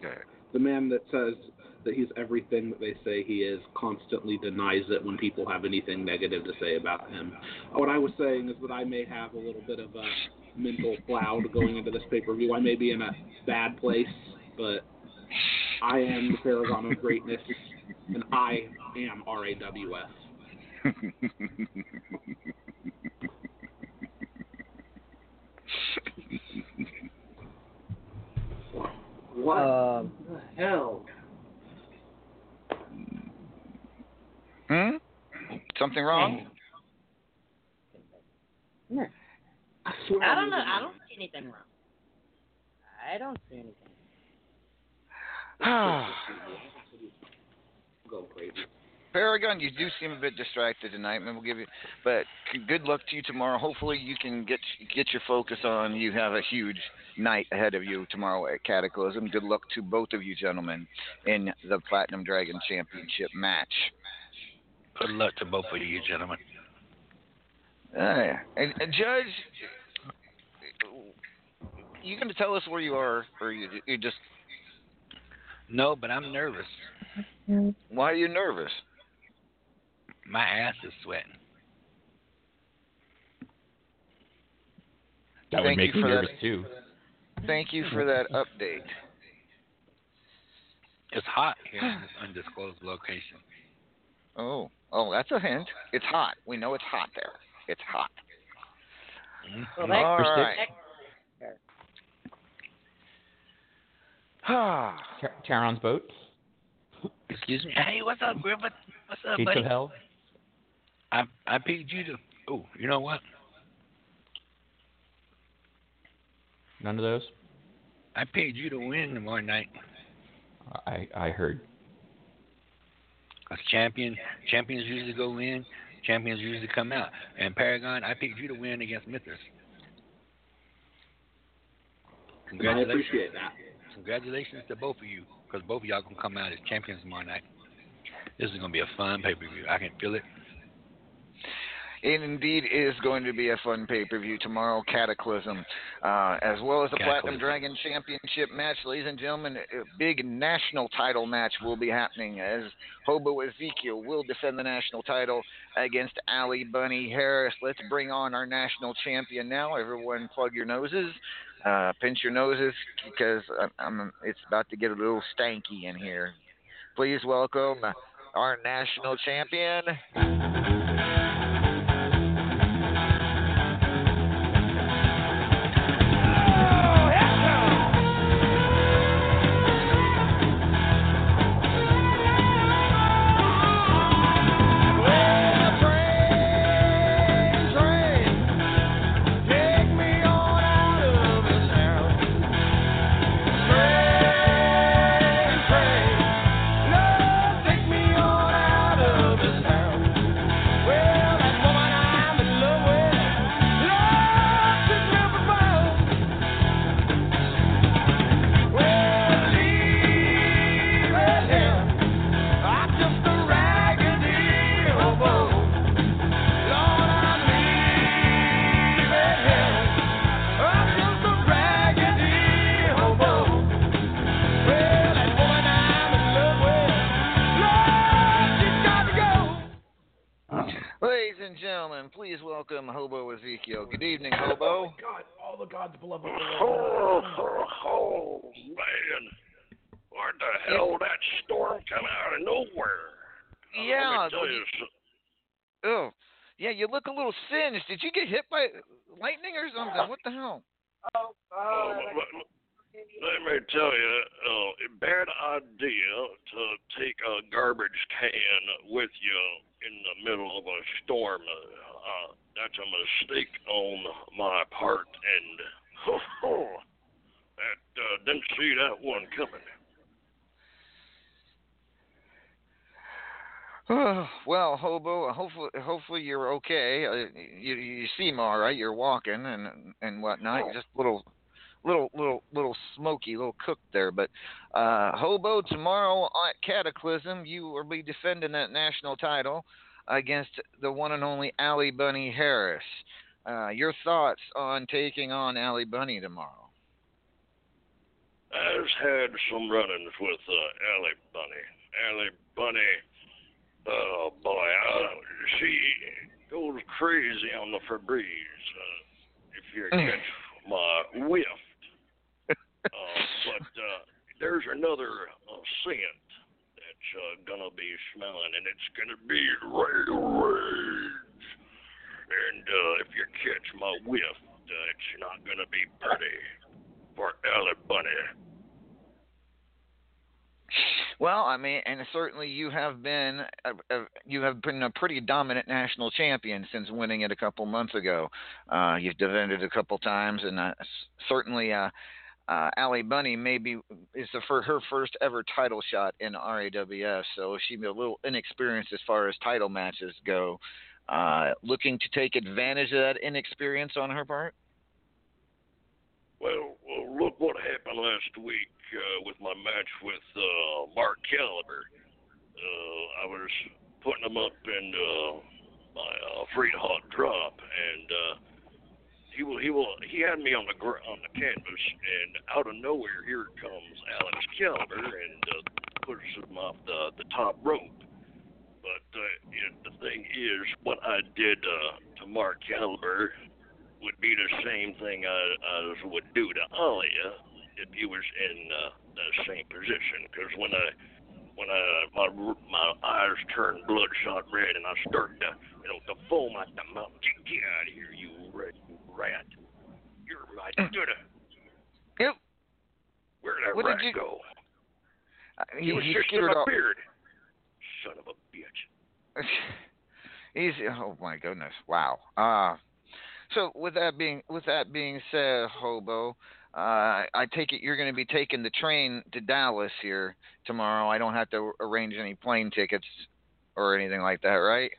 the, the man that says that he's everything that they say he is constantly denies it when people have anything negative to say about him. What I was saying is that I may have a little bit of a mental cloud going into this pay per view. I may be in a bad place, but I am the paragon of greatness, and I am RAWF. What Um, the hell? Hmm? Something wrong? No. I swear. I don't know. I'm I don't see anything wrong. I don't see anything. Go crazy. <sighs> Paragon, you do seem a bit distracted tonight, and we'll give you. But good luck to you tomorrow. Hopefully, you can get get your focus on. You have a huge night ahead of you tomorrow at Cataclysm. Good luck to both of you gentlemen in the Platinum Dragon Championship match. Good luck to both of you, gentlemen. Uh, and, and Judge, you going to tell us where you are, or you you just No, but I'm nervous. why are you nervous? My ass is sweating. That would make you me nervous that. too. Thank you for that update. It's hot here in this undisclosed location. Oh, oh, that's a hint. It's hot. We know it's hot there. It's hot. Well, that, All Ah, Tar- Taron's boat. Excuse me. Hey, what's up, Griffith? What's up, Gates buddy? of Hell. I I paid you to. Oh, you know what? None of those. I paid you to win tomorrow night. I I heard. Cause champion champions usually go in, champions usually come out. And Paragon, I picked you to win against Mithras. I Congratulations. appreciate that. Congratulations to both of you, because both of y'all gonna come out as champions tomorrow night. This is gonna be a fun pay per view. I can feel it. It indeed is going to be a fun pay per view tomorrow, Cataclysm, uh, as well as the Platinum Dragon Championship match, ladies and gentlemen. A big national title match will be happening as Hobo Ezekiel will defend the national title against Ali Bunny Harris. Let's bring on our national champion now. Everyone, plug your noses. Uh, pinch your noses because I'm, I'm, it's about to get a little stanky in here. Please welcome our national champion, <laughs> Ezekiel. Good evening, Hobo. God, all the gods beloved. Oh, oh, oh, man. What the hell? That storm come out of nowhere. Uh, Yeah, Let me tell the- you Oh, yeah, you look a little singed. Did you get hit by lightning or something? What the hell? Oh, let, let- let me tell you, uh, bad idea to take a garbage can with you in the middle of a storm. Uh, uh, that's a mistake on my part, and <laughs> that uh, didn't see that one coming. <sighs> well, Hobo, hopefully, hopefully you're okay. Uh, you you seem all right. You're walking and and whatnot. You're just little, little, little, little smoky, little cooked there. But uh, Hobo, tomorrow at Cataclysm, you will be defending that national title against the one and only Ali Bunny Harris. Uh, your thoughts on taking on Ali Bunny tomorrow? I've had some run-ins with uh, Allie Bunny. Allie Bunny, oh boy, uh, she goes crazy on the Febreze. Uh, if you catch my whiff. <laughs> Uh, but uh, there's another uh, scent uh, gonna be smelling, and it's gonna be Ray Rage. And uh, if you catch my whiff, uh, it's not gonna be pretty for Allie Bunny. Well, I mean, and certainly you have been a, a, you have been a pretty dominant national champion since winning it a couple months ago. Uh, you've defended a couple times, and uh, certainly uh, uh, Allie Bunny maybe is the for her first ever title shot in RAWF, so she'd be a little inexperienced as far as title matches go. Uh, looking to take advantage of that inexperience on her part. Well, well, look what happened last week uh, with my match with uh, Mark Caliber. Uh, I was putting him up in uh, my uh, Freight Hot drop, and uh, he will, he will, he had me on the gr- on the canvas, and out of nowhere, here comes Alex Caliber and uh, pushes him off the the top rope. But uh, know, the thing is, what I did uh, to Mark Caliber would be the same thing I, I would do to Alia if he was in uh, the same position. Because when I when I my my eyes turn bloodshot red and I start to you know to foam at the mouth, get, out of here, you rat! You're my dinner. Yep. Where'd that What did rat you- go? Uh, He, was he just in my beard. Son of a bitch. <laughs> He's oh my goodness, wow. Uh so with that being with that being said, Hobo, uh, I take it you're going to be taking the train to Dallas here tomorrow. I don't have to arrange any plane tickets or anything like that, right?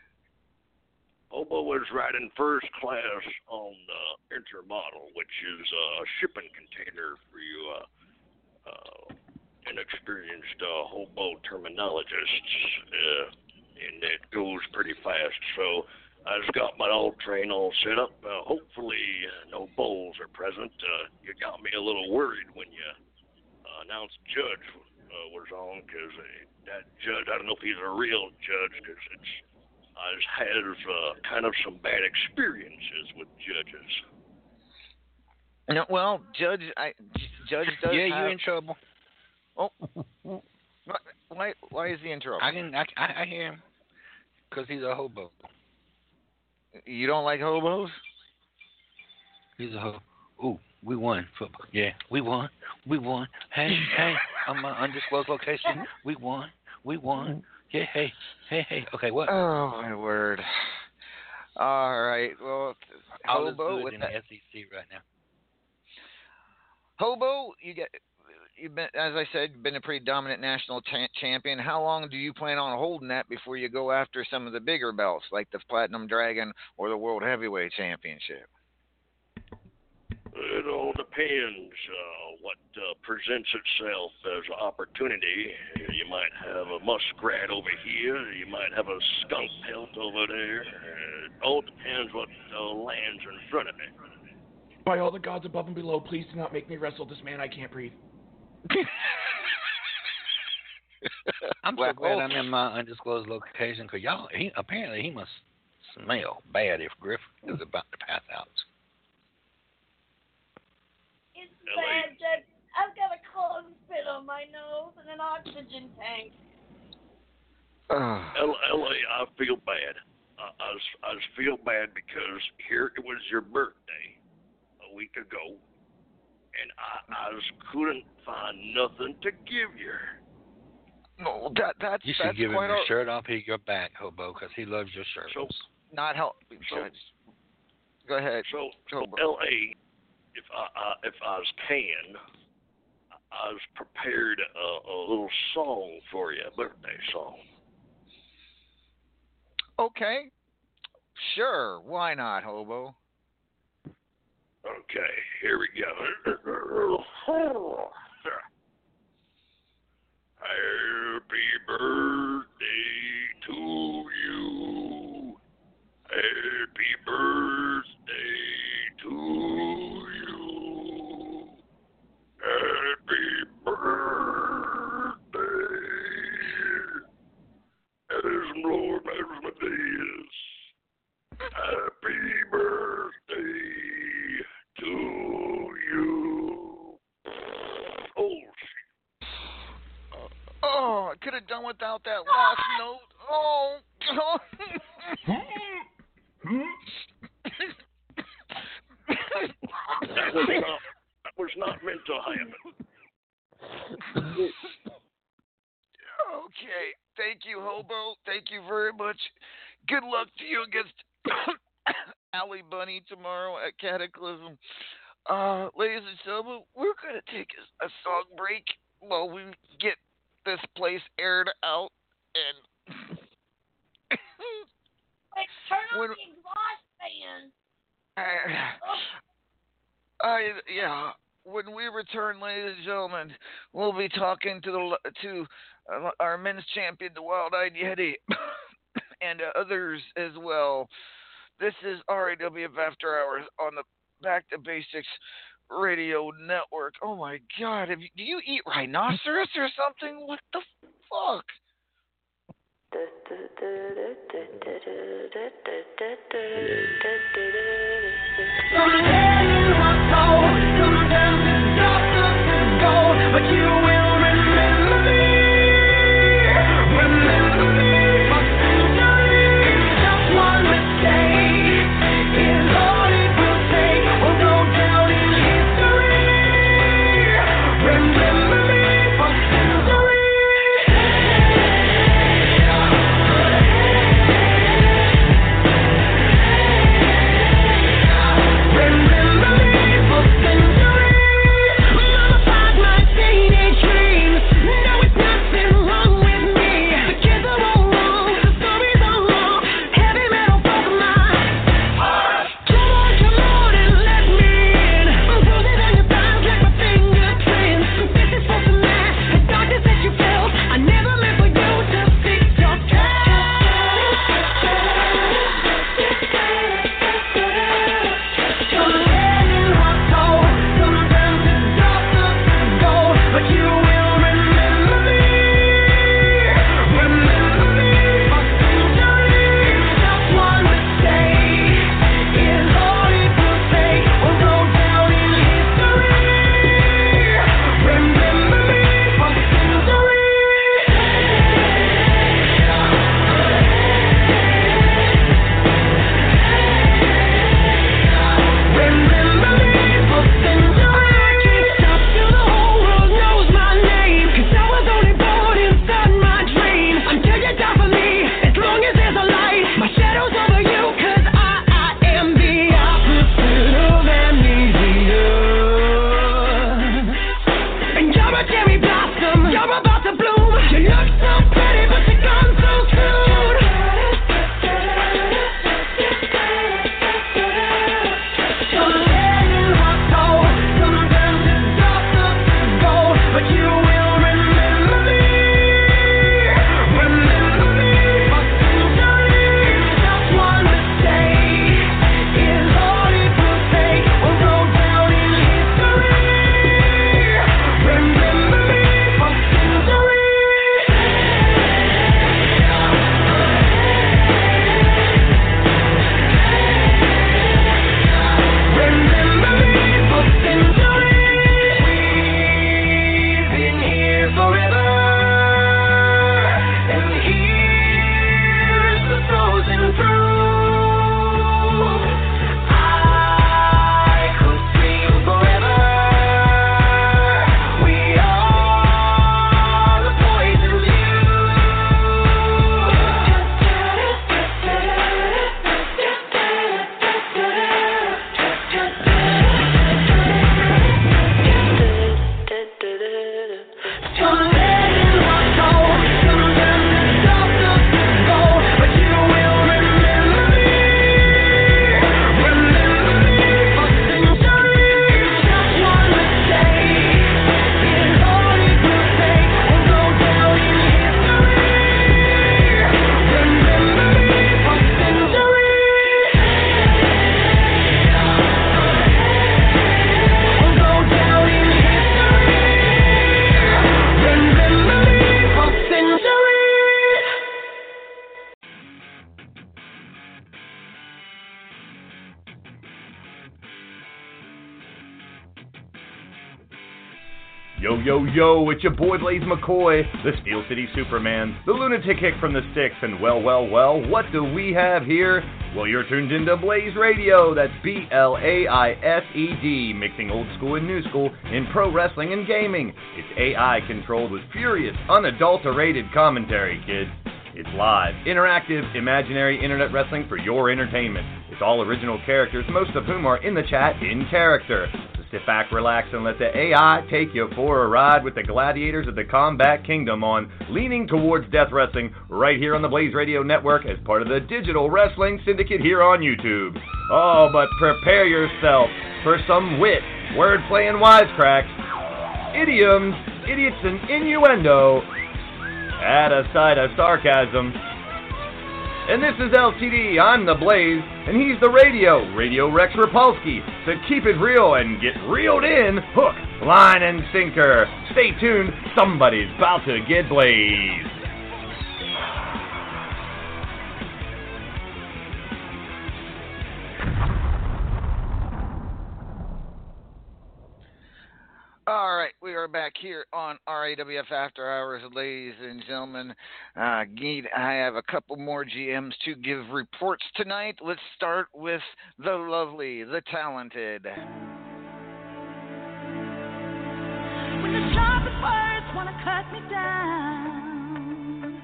Obo was riding first class on the Intermodal, which is a shipping container for you uh, uh, inexperienced uh, hobo terminologists, uh, and it goes pretty fast. So I just got my old train all set up. Uh, hopefully, uh, no bulls are present. Uh, you got me a little worried when you uh, announced Judge uh, was on, because uh, that judge, I don't know if he's a real judge, because it's I have uh, kind of some bad experiences with judges. No, well, Judge, I Judge <laughs> does. yeah, have, you in trouble. Oh, <laughs> why why is he in trouble? I can I, I, I hear him because he's a hobo. You don't like hobos? He's a hobo. Ooh, we won football. Yeah, we won. We won. Hey, hey, on my undisclosed location, we won. We won. Yeah, hey, hey, hey. Okay, what? Oh my word! All right, well, I'll hobo it with in that. the SEC right now. Hobo, you get you've been, as I said, been a pretty dominant national cha- champion. How long do you plan on holding that before you go after some of the bigger belts, like the Platinum Dragon or the World Heavyweight Championship? It all depends uh, what uh, presents itself as an opportunity. You might have a muskrat over here. You might have a skunk pelt over there. Uh, It all depends what uh, lands in front of me. By all the gods above and below, please do not make me wrestle this man. I can't breathe. <laughs> I'm Well, so glad I'm in my undisclosed location because y'all. He apparently he must smell bad if Griff is about to pass out. It's LA. bad, Judge. I've got a clog spit on my nose and an oxygen tank. Ah. Ugh. LA, I feel bad. I, I, was, I just feel bad because here it was your birthday a week ago, and I, I just couldn't find nothing to give you. no, that that's You should that's give him quite your all- shirt off he your back, hobo, because he loves your shirt. So, not help, So- Go ahead. so, so Hobo. LA, if I, I if I was can, I was prepared a, a little song for you, a birthday song. Okay. Sure. Why not, Hobo? Okay, here we go. Happy birthday to you. Happy birthday to you. Happy birthday. As Lord Asmodeus. Happy birthday to you. Oh, Oh, I could have done without that last note. Oh. that was not that was not meant to happen. okay. Thank you, Hobo. Thank you very much. Good luck to you against <coughs> Alley Bunny tomorrow at Cataclysm. Uh, ladies and gentlemen, we're gonna take a, a song break while we get this place aired out and. Wait, turn on When- the exhaust fan. <sighs> I yeah. When we return, ladies and gentlemen, we'll be talking to the to uh, our men's champion, the Wild Eyed Yeti, <coughs> and uh, others as well. This is RAWF After Hours on the Back to Basics Radio Network. Oh my God! You, do you eat rhinoceros or something? What the fuck? But you Yo, it's your boy Blaze McCoy, the Steel City Superman, the lunatic hick from the sticks, and well, well, well, what do we have here? Well, you're tuned into Blaze Radio, that's B L A I S E D, mixing old school and new school in pro wrestling and gaming. It's AI controlled with furious, unadulterated commentary, kids. It's live, interactive, imaginary internet wrestling for your entertainment. It's all original characters, most of whom are in the chat in character. Sit back, relax, and let the AI take you for a ride with the gladiators of the Combat Kingdom on Leaning Towards Death Wrestling right here on the Blaze Radio Network as part of the Digital Wrestling Syndicate here on YouTube. Oh, but prepare yourself for some wit, wordplay, and wisecracks, idioms, idiots, and innuendo. Add a side of sarcasm. And this is LTD, I'm the Blaze, and he's the radio, Radio Rex Rapolsky. So keep it real and get reeled in, hook, line, and sinker. Stay tuned, somebody's about to get blazed. All right, we are back here on RAWF After Hours, ladies and gentlemen. Uh, I have a couple more GMs to give reports tonight. Let's start with the lovely, the talented. When the sharpest words wanna cut me down,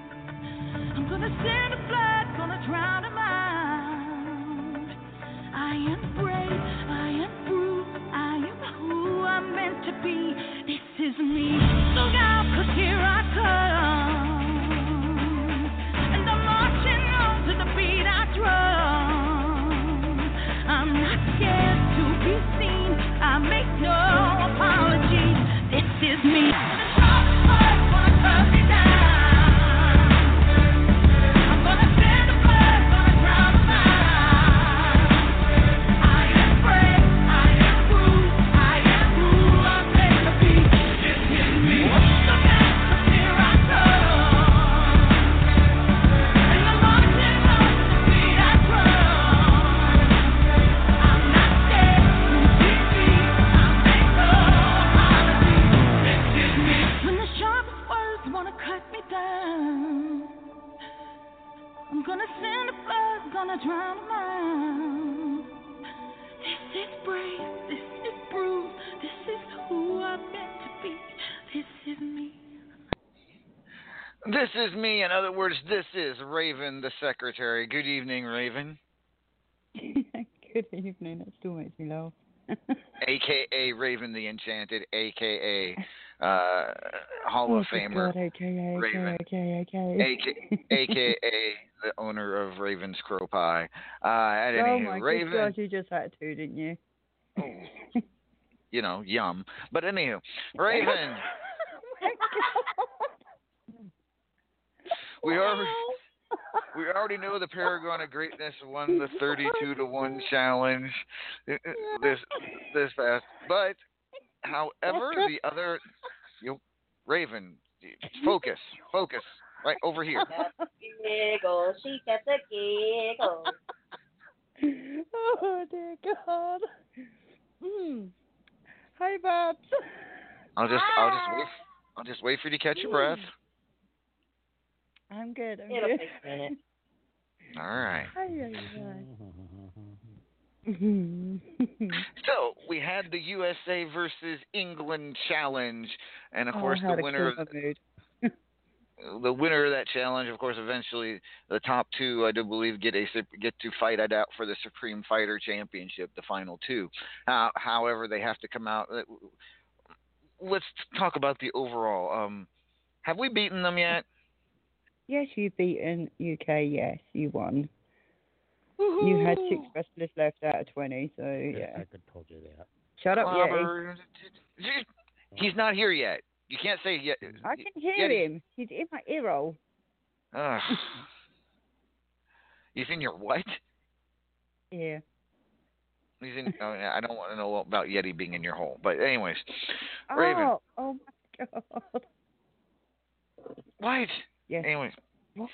I'm gonna send a flood, gonna drown 'em out. I am brave, I'm meant to be. This is me. Look here I come. And I'm marching on to the beat I drum. I'm not scared to be seen. I make no apologies. This is me. Drown 'em out. This is brave, this is bruised, this is who I'm meant to be. This is me. This is me. In other words, this is Raven, the secretary. Good evening, Raven, <laughs> Good evening. That still makes me laugh. <laughs> aka Raven the Enchanted, aka uh, Hall oh, of Famer, God, okay, Raven. okay, okay. Aka the owner of Raven's Crow Pie. Uh, at oh any my Raven, God, you just had to, didn't you? you know, yum. But anywho, <laughs> Raven, oh we already we already know the Paragon of Greatness won the thirty-two to one challenge uh, uh, this this past. But however, the other, you Raven, focus, focus, right over here. Giggle, she got the giggle. oh dear God. Mm. Hi, Babs. I'll just I'll just wait I'll just wait for you to catch your breath. I'm good. I'm It'll good. take a minute. <laughs> All right. Hi, hi, <laughs> So we had the USA versus England challenge, and of Oh, course the winner of <laughs> the winner of that challenge, of course, eventually the top two, I do believe, get a get to fight it out for the Supreme Fighter Championship, the final two. Uh, however, they have to come out. uh, Let's talk about the overall. Um, have we beaten them yet? Yes, you've beaten UK. Yes, you won. You had six wrestlers left out of 20, so yeah. I could told you that. Shut up, Yeti. He's not here yet. You can't say yet. I can hear Yeti. him. He's in my ear roll. Ugh. <laughs> He's in your what? Yeah. He's in. Oh, yeah, I don't want to know about Yeti being in your hole. But anyways, Raven. Oh, oh my God. What? Yes. Anyways, What?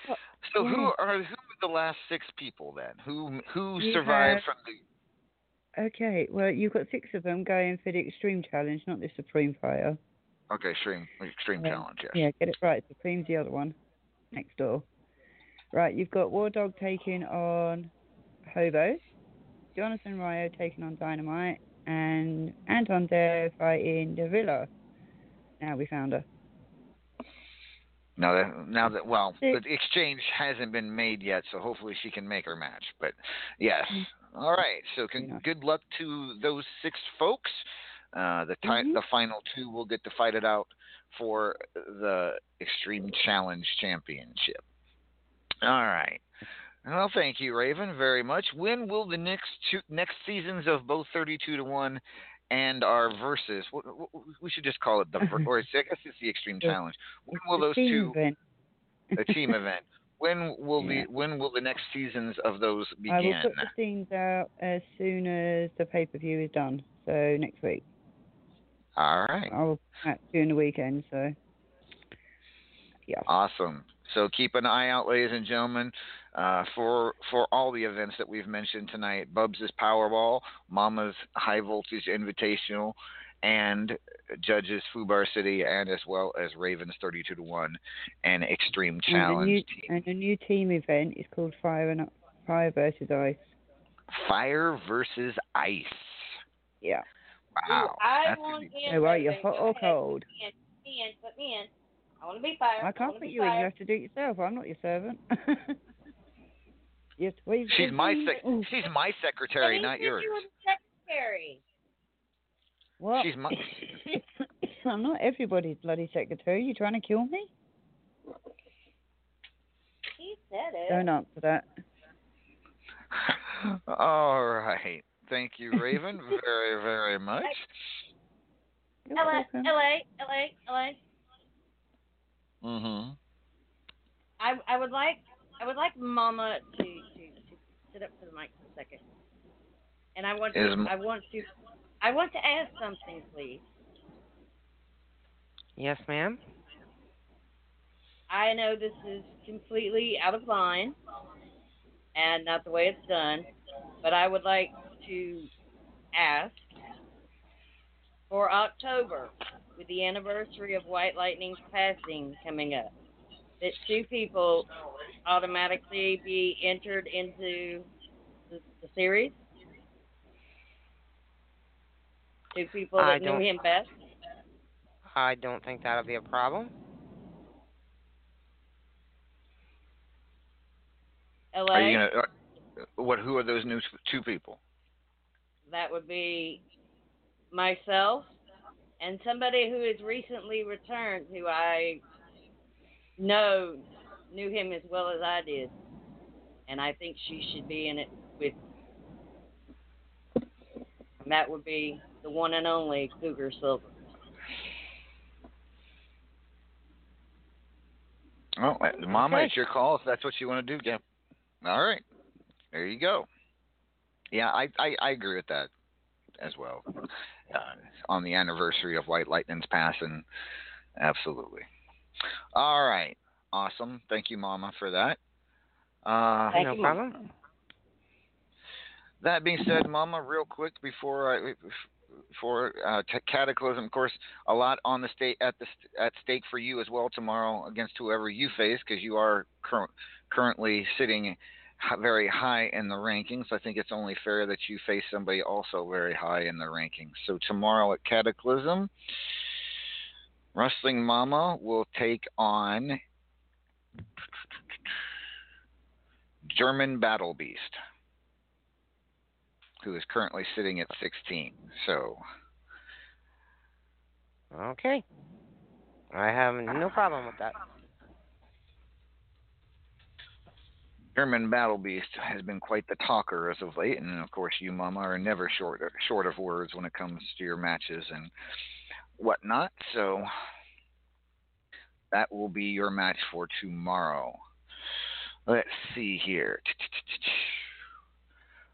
so who are who are the last six people then? Who who You survived have- from the? Okay, well, you've got six of them going for the Extreme Challenge, not the Supreme fire. Okay, extreme extreme Yeah. challenge. Yes. Yeah, get it right. Supreme's the other one next door. Right, you've got War Dog taking on Hobo, Jonathan Ryo taking on Dynamite, and Anton Dare fighting Davila. Now we found her. Now that now that well, the exchange hasn't been made yet, so hopefully she can make her match. But yes, all right. So con- good luck to those six folks. Uh, the ti- the final two will get to fight it out for the Extreme Challenge Championship. All right. Well, thank you, Raven, very much. When will the next two, next seasons of both 32 to one and our w- We should just call it the or I <laughs> guess it's the Extreme Challenge. When will those two event. a team <laughs> event? When will Yeah. the when will the next seasons of those begin? I will put the scenes out as soon as the pay per view is done. So next week. All right. I'll at during the weekend. So yeah. Awesome. So keep an eye out, ladies and gentlemen, uh, for for all the events that we've mentioned tonight: Bubs' Powerball, Mama's High Voltage Invitational, and Judges Fubar City, and as well as Ravens 32 to one and Extreme And the Challenge new Team. and the new team event is called Fire and Fire versus Ice. Fire versus Ice. Yeah. Wow. I want gonna be- in. Oh, are you Raven. hot or cold? Put me in. Put me in. Put me in. I want to be fire. I can't wanna put be you in. You have to do it yourself. I'm not your servant. <laughs> yes, wait. She's my sec- she's my secretary, not yours. You were secretary. What? She's my <laughs> I'm not everybody's bloody secretary. You trying to kill me? He said it. Don't answer that. <laughs> All right. Thank you, Raven, <laughs> very, very much. You're LA. LA, LA, LA. Mm-hmm. I I would like I would like Mama to to, to sit up to the mic for a second. And I want to Is m- I want to I want to ask something, please. Yes, ma'am. I know this is completely out of line and not the way it's done, but I would like to ask for October, with the anniversary of White Lightning's passing coming up, that two people automatically be entered into the, the series? Two people I that knew don't- him best? I don't think that'll be a problem. LA? Are you gonna? Uh, what? Who are those new two people? That would be myself and somebody who has recently returned who I know knew him as well as I did. And I think she should be in it with and that would be the one and only Cougar Silver. Oh, uh, Mama, Okay. it's your call if that's what you want to do. Yeah. All right. There you go. Yeah, I I, I agree with that as well. Uh, on the anniversary of White Lightning's passing, absolutely. All right. Awesome. Thank you, Mama, for that. Uh, Thank no you, problem. Mama. That being said, Mama, real quick before I for uh, t- Cataclysm, of course, a lot on the state at the st- at stake for you as well tomorrow against whoever you face, because you are cur- currently sitting very high in the rankings. I think it's only fair that you face somebody also very high in the rankings. So tomorrow at Cataclysm, Wrestling Mama will take on German Battle Beast who is currently sitting at 16. So, Okay. I have no problem with that. German Battle Beast has been quite the talker as of late, and of course, you, Mama, are never short short of words when it comes to your matches and whatnot. So, that will be your match for tomorrow. Let's see here.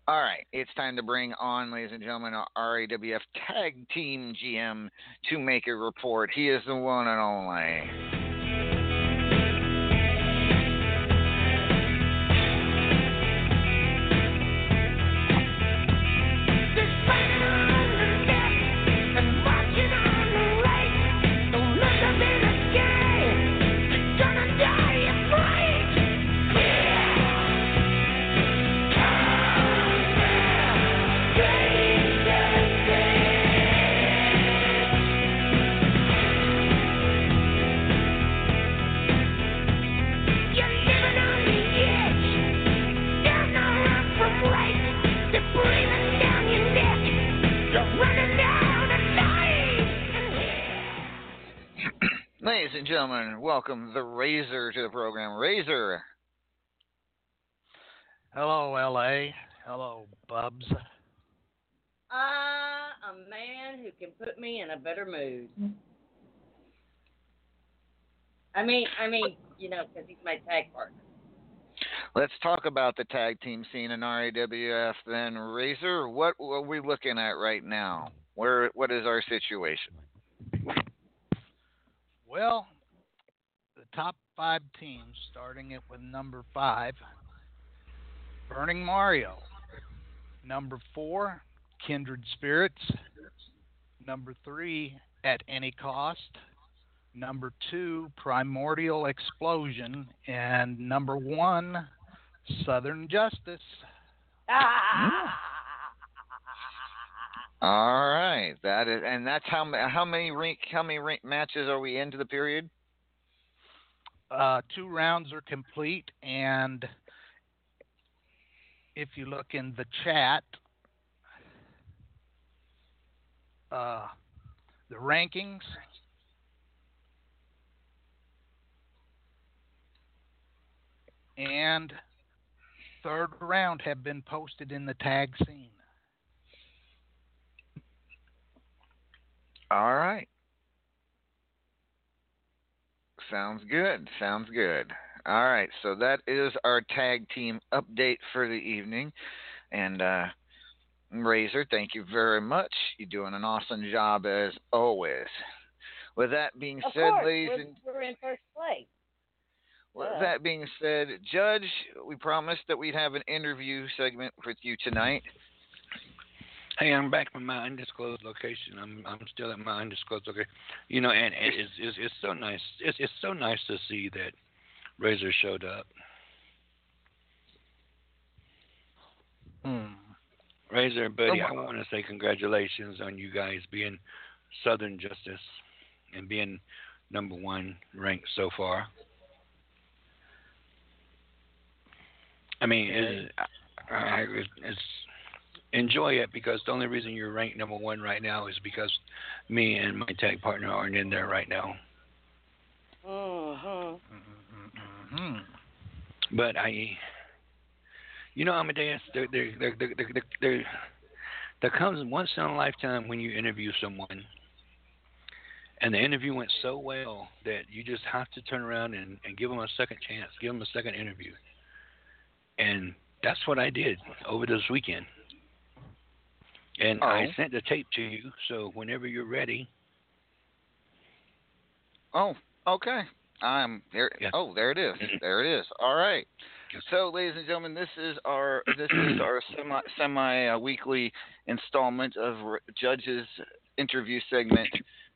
All right, it's time to bring on, ladies and gentlemen, our RAWF Tag Team GM to make a report. He is the one and only. Ladies and gentlemen, welcome the Razor to the program. Razor. Hello, LA. Hello, Bubs. Ah, a man who can put me in a better mood. I mean, I mean, you know, because he's my tag partner. Let's talk about the tag team scene in RAWF then. Razor, what are we looking at right now? Where what is our situation? Well, the top five teams, starting it with number five, Burning Mario. Number four, Kindred Spirits. Number three, At Any Cost. Number two, Primordial Explosion. And number one, Southern Justice. Ah! All right, that is, and that's how how many rank how many rank matches are we into the period? uh, two rounds are complete, and if you look in the chat, uh, the rankings. And third round have been posted in the tag scene. All right. Sounds good. Sounds good. All right. So that is our tag team update for the evening. And uh Razor, thank you very much. You're doing an awesome job as always. With that being Of said, course, ladies we're, and we're in first place. with Yeah. that being said, Judge, we promised that we'd have an interview segment with you tonight. Hey, I'm back from my undisclosed location. I'm I'm still at my undisclosed location. You know, and, and it's, it's it's so nice. It's it's so nice to see that Razor showed up. Hmm. Razor, buddy, Oh, I want to say congratulations on you guys being Southern Justice and being number one ranked so far. I mean, it's, I, I, it's enjoy it because the only reason you're ranked number one right now is because me and my tag partner aren't in there right now. Mm-hmm. Hmm. But I, you know, Amadeus, there, there, there, there, there, there, there, there comes once in a lifetime when you interview someone, and the interview went so well that you just have to turn around and, and give them a second chance, give them a second interview, and that's what I did over this weekend. And I Oh. sent the tape to you, so whenever you're ready, Oh, okay. I'm there. Yeah. Oh, there it is. There it is. All right. So, ladies and gentlemen, this is our this is our <clears throat> semi semi uh, weekly installment of R- Judge's interview segment,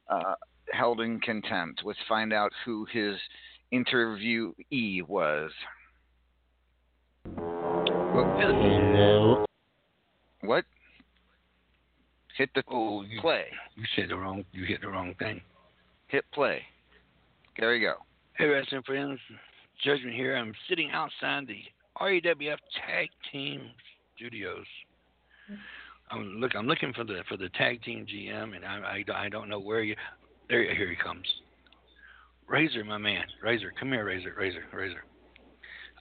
uh, held in contempt. Let's find out who his interviewee was. Hello. What? Hit the oh, you, play. you said the wrong, you hit the wrong thing. Hit play. There you go. Hey, wrestling friends, Judgment here. I'm sitting outside the REWF Tag Team Studios. I'm look. I'm looking for the for the tag team GM, and I I, I don't know where you. There, here he comes. Razor, my man. Razor, come here, Razor, Razor, Razor.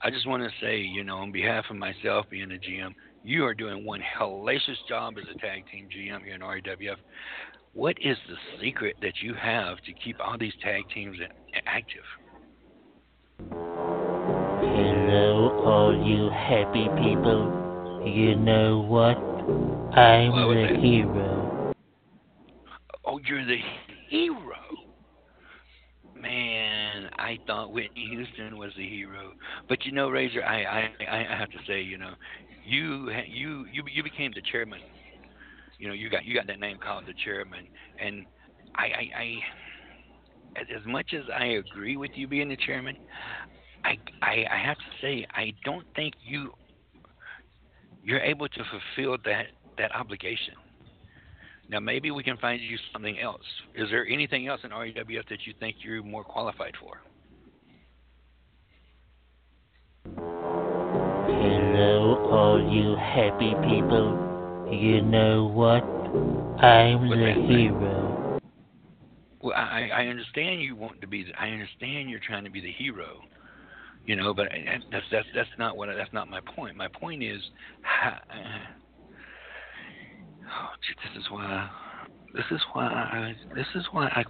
I just want to say, you know, on behalf of myself being a GM, you are doing one hellacious job as a tag team GM here in REWF. What is the secret that you have to keep all these tag teams active? Hello, all you happy people. You know what? I'm What the that? hero. Oh, you're the hero. Man, I thought Whitney Houston was the hero, but you know, Razor, I I I have to say, you know, you you you you became the chairman. You know, you got you got that name called the chairman, and I I, I as, much as I agree with you being the chairman, I, I I have to say I don't think you you're able to fulfill that that obligation. Now maybe we can find you something else. Is there anything else in REWF that you think you're more qualified for? Hello, all you happy people. You know what? I'm What's the hero. Well, I I understand you want to be. The, I understand you're trying to be the hero, you know. But that's that's that's not what. That's not my point. My point is, oh, gee, this is why. This is why. I, this is why I.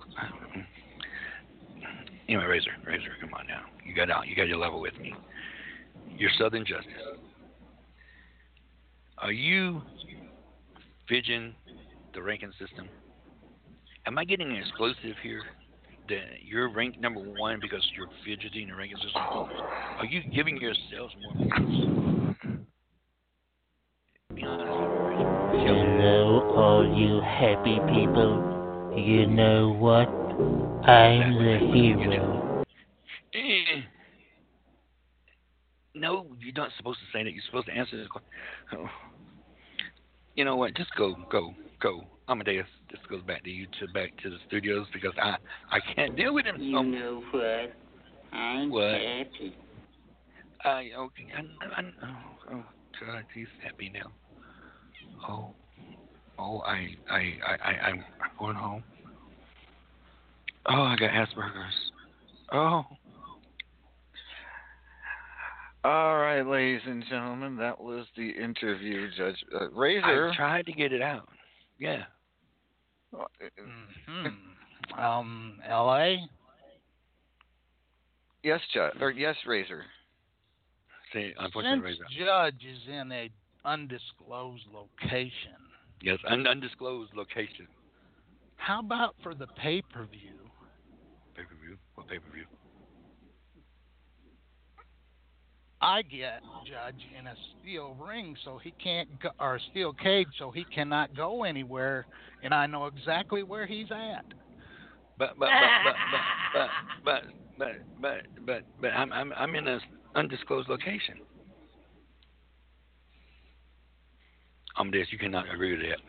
Anyway, Razor, Razor, come on now. You got out. You got your level with me. Your Southern Justice. Are you fidgeting the ranking system? Am I getting an exclusive here that you're ranked number one because you're fidgeting the ranking system? Are you giving yourselves more points? <laughs> Be honest. Hello, all you happy people. You know what? I'm the hero. Eh. No, you're not supposed to say that. You're supposed to answer this question. Oh. You know what? Just go, go, go. Amadeus, this goes back to you to back to the studios because I I can't deal with him. You know what? I'm What? happy. I okay. I, I, oh, oh God, he's happy now. Oh, oh, I I I I I'm going home. Oh, I got Asperger's. Oh. All right, ladies and gentlemen, that was the interview, Judge uh, Razor. I tried to get it out. Yeah. hmm <laughs> Um, L.A. Yes, Judge, or yes, Razor. See, Since unfortunately, Razor. Judge is in a undisclosed location, Yes, un- undisclosed location. how about for the pay-per-view? Pay per view. What pay per view? I get Judge in a steel ring, so he can't go, or steel cage, so he cannot go anywhere, and I know exactly where he's at. But but but but but but but but but but I'm I'm I'm in an undisclosed location. Amadeus, you cannot agree with that.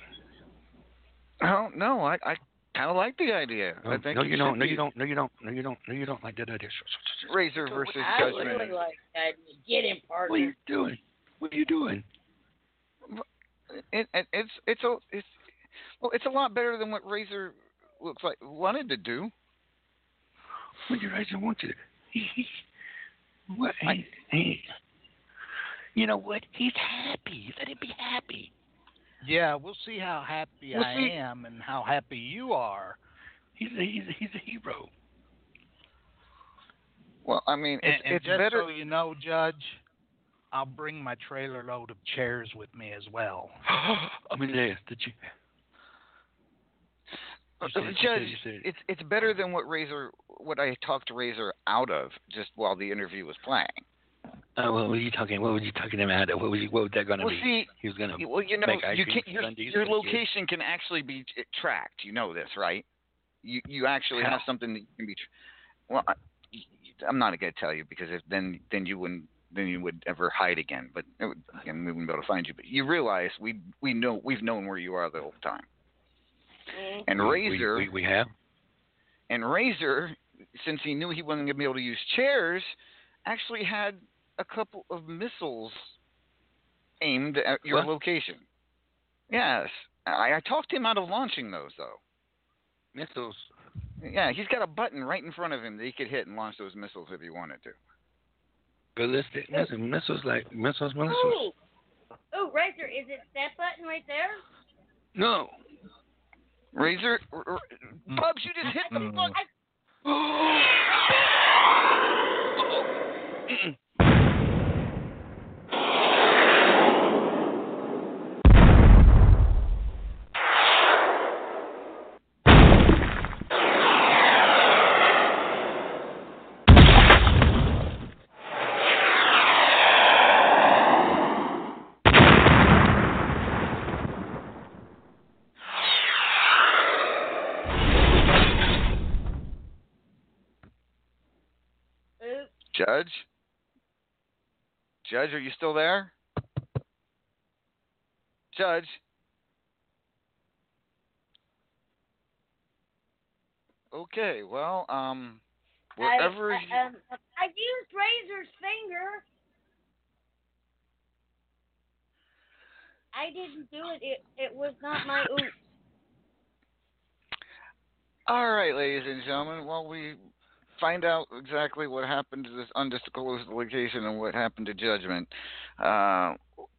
Oh no, I I kind of like the idea. No, I think no you don't. No, you don't. No, you don't. No, you don't. No, you don't like that idea. Razor versus I Judgment. really like that. Get him, partner. What are you doing? What are you doing? It, it, it's it's a it's well, it's a lot better than what Razor looks like wanted to do. What did Razor want you to? What? He, he, you know what? He's happy. Let him be happy. Yeah, we'll see how happy We'll I see. am and how happy you are. He's a, he's a, he's a hero. Well, I mean, And, it's and it's just better. so you know, Judge, I'll bring my trailer load of chairs with me as well. <gasps> Amadeus, did you? Uh, You you Judge, it's it's better than what Razor what I talked to Razor out of just while the interview was playing. Uh, what were you talking? What were you talking about? What was you, what was that going to Well, be? see, he was going to Well, you know, make ice you cream can your sundaes your for kids. location can actually be tracked. You know this, right? You you actually How? have something that can be. Tr- well, I, I'm not going to tell you because if then then you wouldn't then you would ever hide again. But it would, again, we wouldn't be able to find you. But you realize we we know we've known where you are the whole time. And We- we- Razor we, we have. and Razor, since he knew he wasn't going to be able to use chairs, actually had a couple of missiles aimed at your What? location. Yes, I, I talked him out of launching those though. Missiles. Yeah, he's got a button right in front of him that he could hit and launch those missiles if he wanted to. Ballistic missiles. Missiles like missiles. Missiles. Ooh. Ooh, Razor, is it that button right there? No. Razor, r- r- mm. Bubs, you just hit the mm. button. <gasps> Judge, Judge, are you still there? Judge. Okay, well, um, wherever I, you, I, um, I used Razor's finger. I didn't do it. It it was not my oops. All right, ladies and gentlemen. While we find out exactly what happened to this undisclosed location and what happened to Judgment, uh,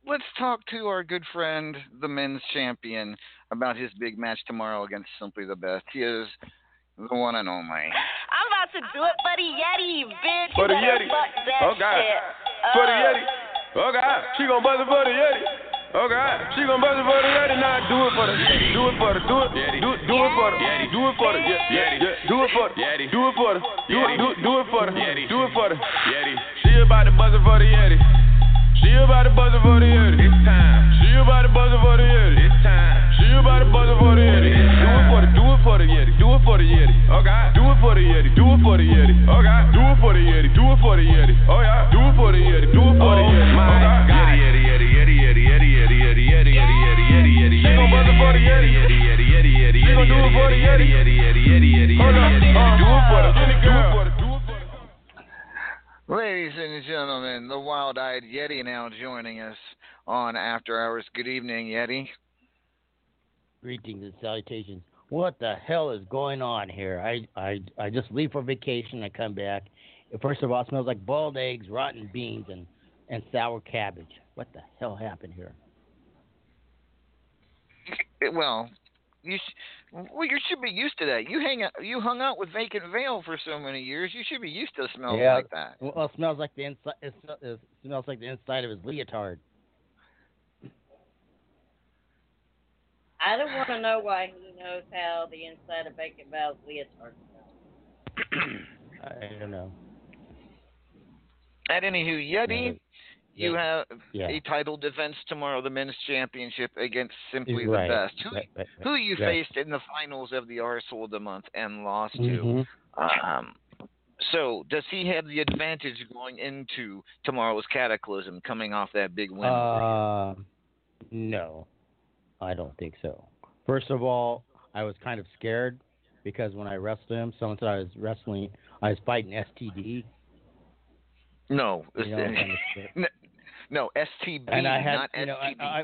let's talk to our good friend, the men's champion, about his big match tomorrow against Simply the Best. He is the one and only. I'm about to do it for the Yeti, bitch. For the Yeti. Oh, God. shit. For the Uh, Yeti. Oh God, she gon' buzz it for the Yeti. Oh God, she gon' buzz it for the Yeti. Now do it for the Do it for the. Do it. Do it. Do it for the Do it for the Yeti. Yeah. Do it for the Do it for the Do it. Do, do it for the Do it for the Yeti. She about to buzz it for the Yeti. She about to buzz it for the Yeti. It's time. She about to buzz it for the Yeti. It's time. She about to buzz it for the Yeti. Do it for the. Do it for the Yeti. Do it for the Yeti. Oh God. Do it for the Yeti. Do it for the Yeti. Oh God. Do it for the Yeti. Do it for the Yeti. Oh yeah. Do it for the Yeti. Do it for the Yeti. Oh God. Yeti. Yeti. Yeti. Yeti. It for the Yeti. She gon' do it for the Yeti. Hold up. Do it for the. Do it for the. Do it for the. Ladies and gentlemen, the wild-eyed Yeti now joining us on After Hours. Good evening, Yeti. Greetings and salutations. What the hell is going on here? I I I just leave for vacation. I come back. First of all, it smells like boiled eggs, rotten beans, and and sour cabbage. What the hell happened here? Eh, Well, you sh- well you should be used to that. You hang out, you hung out with Vacant Veil for so many years. You should be used to smells yeah, like that. Well, it smells like the inside. It, it smells like the inside of his leotard. I don't want to know why he knows how the inside of Bacon Val's leotard smells. <clears throat> I don't know. At anywho, Yeti, you have a title defense tomorrow, the men's championship against Simply the Best. Who, right, right, who you right. faced in the finals of the Arsehole of the Month and lost to. Mhm. Um, so, does he have the advantage going into tomorrow's Cataclysm, coming off that big win? Uh, no, I don't think so. First of all, I was kind of scared because when I wrestled him, someone said I was wrestling, I was fighting STD. no, You know, kind of. <laughs> no, STB, and I had, not you know, I, STB. I,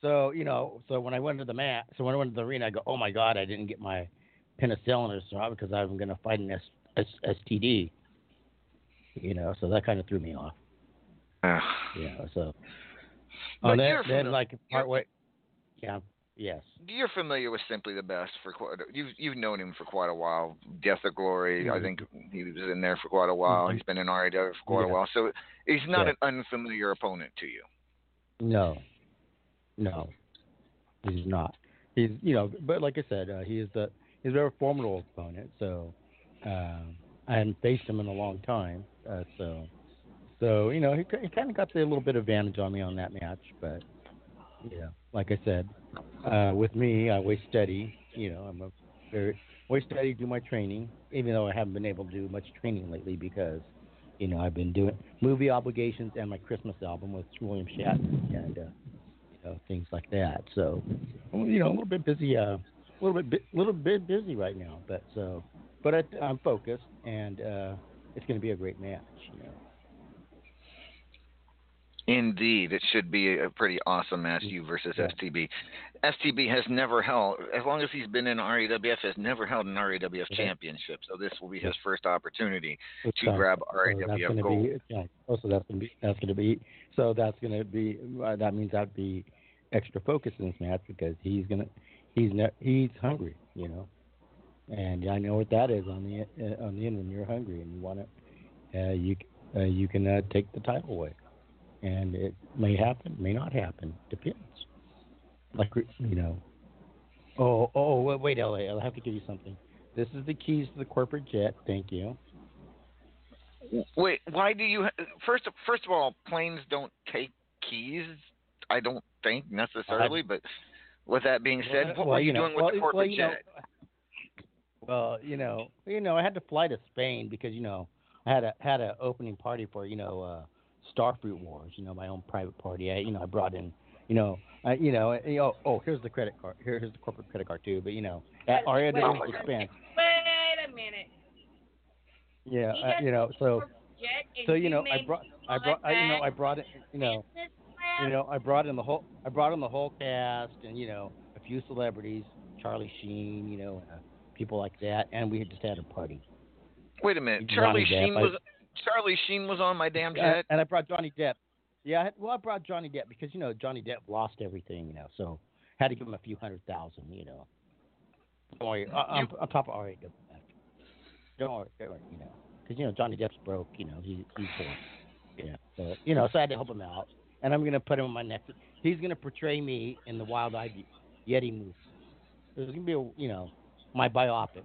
so you know, so when I went to the mat, so when I went to the arena, I go, oh my god, I didn't get my penicillin or something because I'm going to fight an S, S, STD. You know, so that kind of threw me off. yeah, so. But Oh, then, then like part way, yeah, yes. You're familiar with Simply the Best for quite. You've you've known him for quite a while. Death of Glory. I Mhm. think he was in there for quite a while. Mhm. He's been in RAW for quite a while. So he's not Yeah. an unfamiliar opponent to you. No, no, he's not. He's you know, but like I said, uh, he is the he's a very formidable opponent. So um, I hadn't faced him in a long time. Uh, so so you know, he he kind of got the little bit of advantage on me on that match. But yeah, like I said, uh, with me, I always steady. You know, I'm a very always steady. Do my training, even though I haven't been able to do much training lately because you know I've been doing movie obligations and my Christmas album with William Shatner and uh, you know things like that. So you know a little bit busy, uh, a little bit bi- little bit busy right now. But so but I, I'm focused and uh, it's going to be a great match. You know. Indeed, it should be a pretty awesome match. You versus STB. STB has never held, as long as he's been in RAWF, has never held an RAWF Yeah. championship. So this will be his first opportunity It's, to uh, grab so RAWF gonna gold. Be, yeah, also, that's going to be that's going to be so that's going to be uh, that means I'd be extra focused in this match because he's gonna he's ne- he's hungry, you know, and I know what that is on the uh, on the end when you're hungry and you want to uh, you uh, you can uh, take the title away, and it may happen, may not happen, depends. Like you know, oh oh wait, wait LA, I'll have to give you something. This is the keys to the corporate jet. Thank you. Wait, why do you? First, first of all, planes don't take keys. I don't think necessarily, but with that being said, Well, what well, were you, you know, doing with well, the well, corporate know, jet? Well, you know, you know, I had to fly to Spain because you know I had a had a opening party for you know uh, Starfruit Wars. You know, my own private party. I you know I brought in you know I, you know you know oh here's the credit card here here's the corporate credit card too. But you know at Wait, wait, expense. Wait a minute. Yeah, uh, you know so so you know I brought I brought I, you know I brought it you know you know I brought in the whole I brought in the whole cast and you know a few celebrities Charlie Sheen you know uh, people like that, and we had just had a party. Wait a minute. Johnny Charlie Depp, Sheen I- was Charlie Sheen was on my damn jet. and I brought Johnny Depp. Yeah, I had, well, I brought Johnny Depp because you know Johnny Depp lost everything, you know, so had to give him a few hundred thousand, you know. Oh, don't worry, I, I'm on top of all right. Don't worry, don't worry, you know, because you know Johnny Depp's broke, you know, he, he's poor, yeah. So you know, so I had to help him out, and I'm gonna put him on my next. He's gonna portray me in the Wild Eyed Yeti movie. It's gonna be, a, you know, my biopic.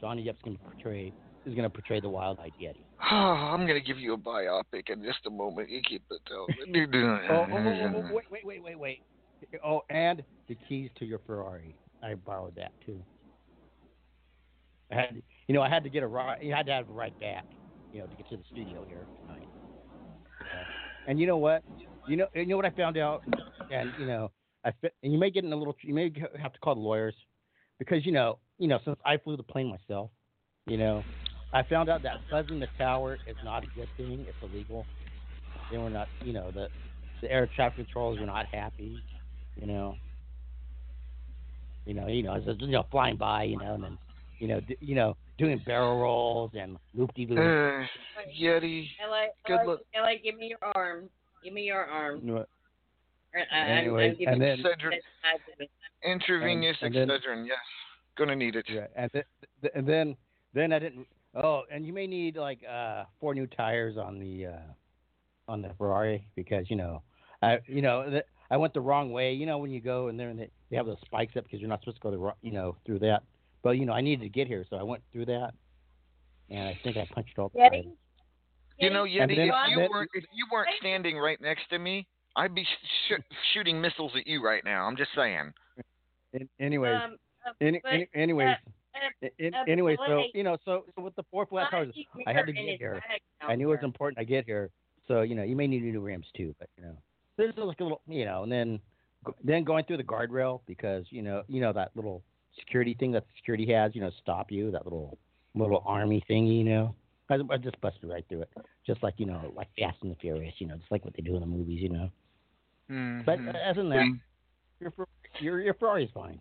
Johnny Depp's gonna portray is gonna portray the Wild Eyed Yeti. <sighs> I'm gonna give you a biopic in just a moment. You keep it though. <laughs> You're oh, oh, oh, oh, oh, wait, wait, wait, wait, wait. Oh, and the keys to your Ferrari. I borrowed that too. I had, you know, I had to get a ride. You had to have a ride back, you know, to get to the studio here tonight. Yeah. And you know what? You know, you know what I found out, and you know, I fi- and you may get in a little. You may have to call the lawyers because you know, you know, since I flew the plane myself, you know, I found out that buzzing the tower is not a good thing. It's illegal. They were not, you know, the the air traffic controllers were not happy, you know. You know, you know, as you know, flying by, you know, and then, you know, d- you know, doing barrel rolls and loop de loop. Uh, Yeti. LA, Good LA, luck. LA, give me your arm. Give me your arm. What? I, I, Anyways, I'm and then- Cedric- Intravenous And- and then- excedrin, yes. Gonna need it. Yeah, and, th- th- and then then I didn't. Oh, and you may need like uh four new tires on the uh on the Ferrari because you know I you know th- I went the wrong way. You know when you go and then they, they have those spikes up because you're not supposed to go the wrong, you know through that. But you know I needed to get here, so I went through that, and I think I punched all the Yeti? tires. You know, And Yeti, then- if you then- weren't if you weren't standing right next to me, I'd be sh- shooting missiles at you right now. I'm just saying. An- anyways, Um, uh, any, but, any, anyways, uh, a- in, uh, anyway, so you know, so, so with the four flat why tires, is I had to get here. I knew it was important I get here. So you know, you may need new rims too, but you know, there's like a little, you know, and then then going through the guardrail because you know, you know that little security thing that the security has, you know, stop you, that little little army thingy, you know. I, I just busted right through it, just like you know, like Fast and the Furious, you know, just like what they do in the movies, you know. But Mhm. uh, as in that, your your your Ferrari's fine.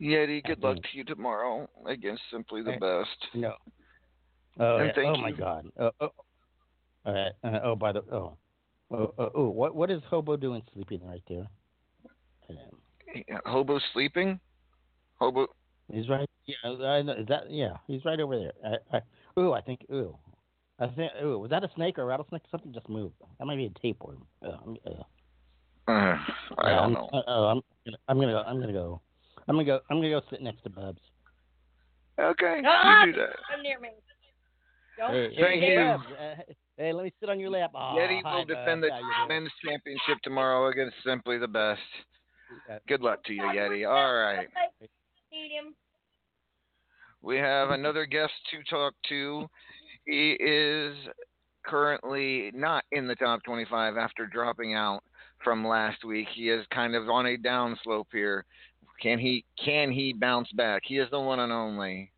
Yeti, good luck to you tomorrow against Simply the Hey. Best. No. Oh, And yeah. thank oh my. God. Oh, oh. All right. Uh, oh, by the oh, oh, oh, oh, what what is Hobo doing sleeping right there? Yeah, Hobo sleeping? Hobo. he's right. Yeah, I know. Is that yeah? He's right over there. I, I, ooh, I think ooh, I think ooh, was that a snake or a rattlesnake? Something just moved. That might be a tapeworm. Uh, I'm- uh, Uh, I don't I'm, know. Uh, oh, I'm gonna, I'm gonna go. I'm gonna go. I'm gonna go. I'm gonna go sit next to Bubs. Okay, Ah, you do that. Come near me. Don't Hey, Thank hey. Bubs, uh, hey, let me sit on your lap. Oh, Yeti hi, will Bubs. defend the How men's championship tomorrow against Simply the Best. Uh, Good luck to you, Yeti. All right. We have another guest to talk to. He is currently not in the top 25 after dropping out from last week. He is kind of on a downslope here. Can he can he bounce back? He is the one and only.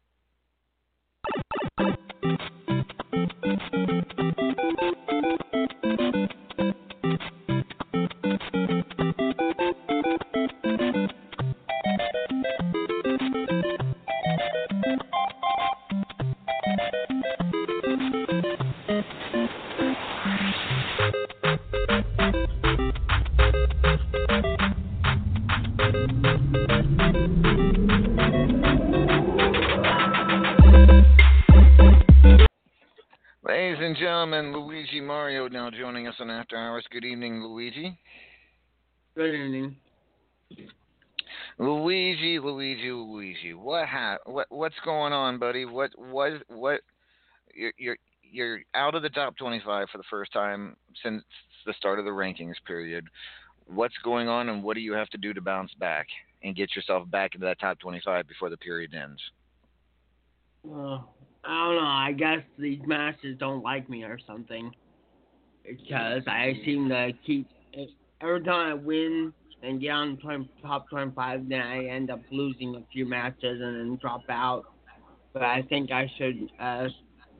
Joining After Hours. Good evening, Luigi. Good evening. Luigi, Luigi, Luigi. What ha- what what's going on, buddy? What was what you're you're you're out of the top 25 for the first time since the start of the rankings period. What's going on and what do you have to do to bounce back and get yourself back into that top 25 before the period ends? Well, I don't know. I guess these masters don't like me or something. Because I seem to keep every time I win and get on 20, top 25, then I end up losing a few matches and then drop out. But I think I should uh,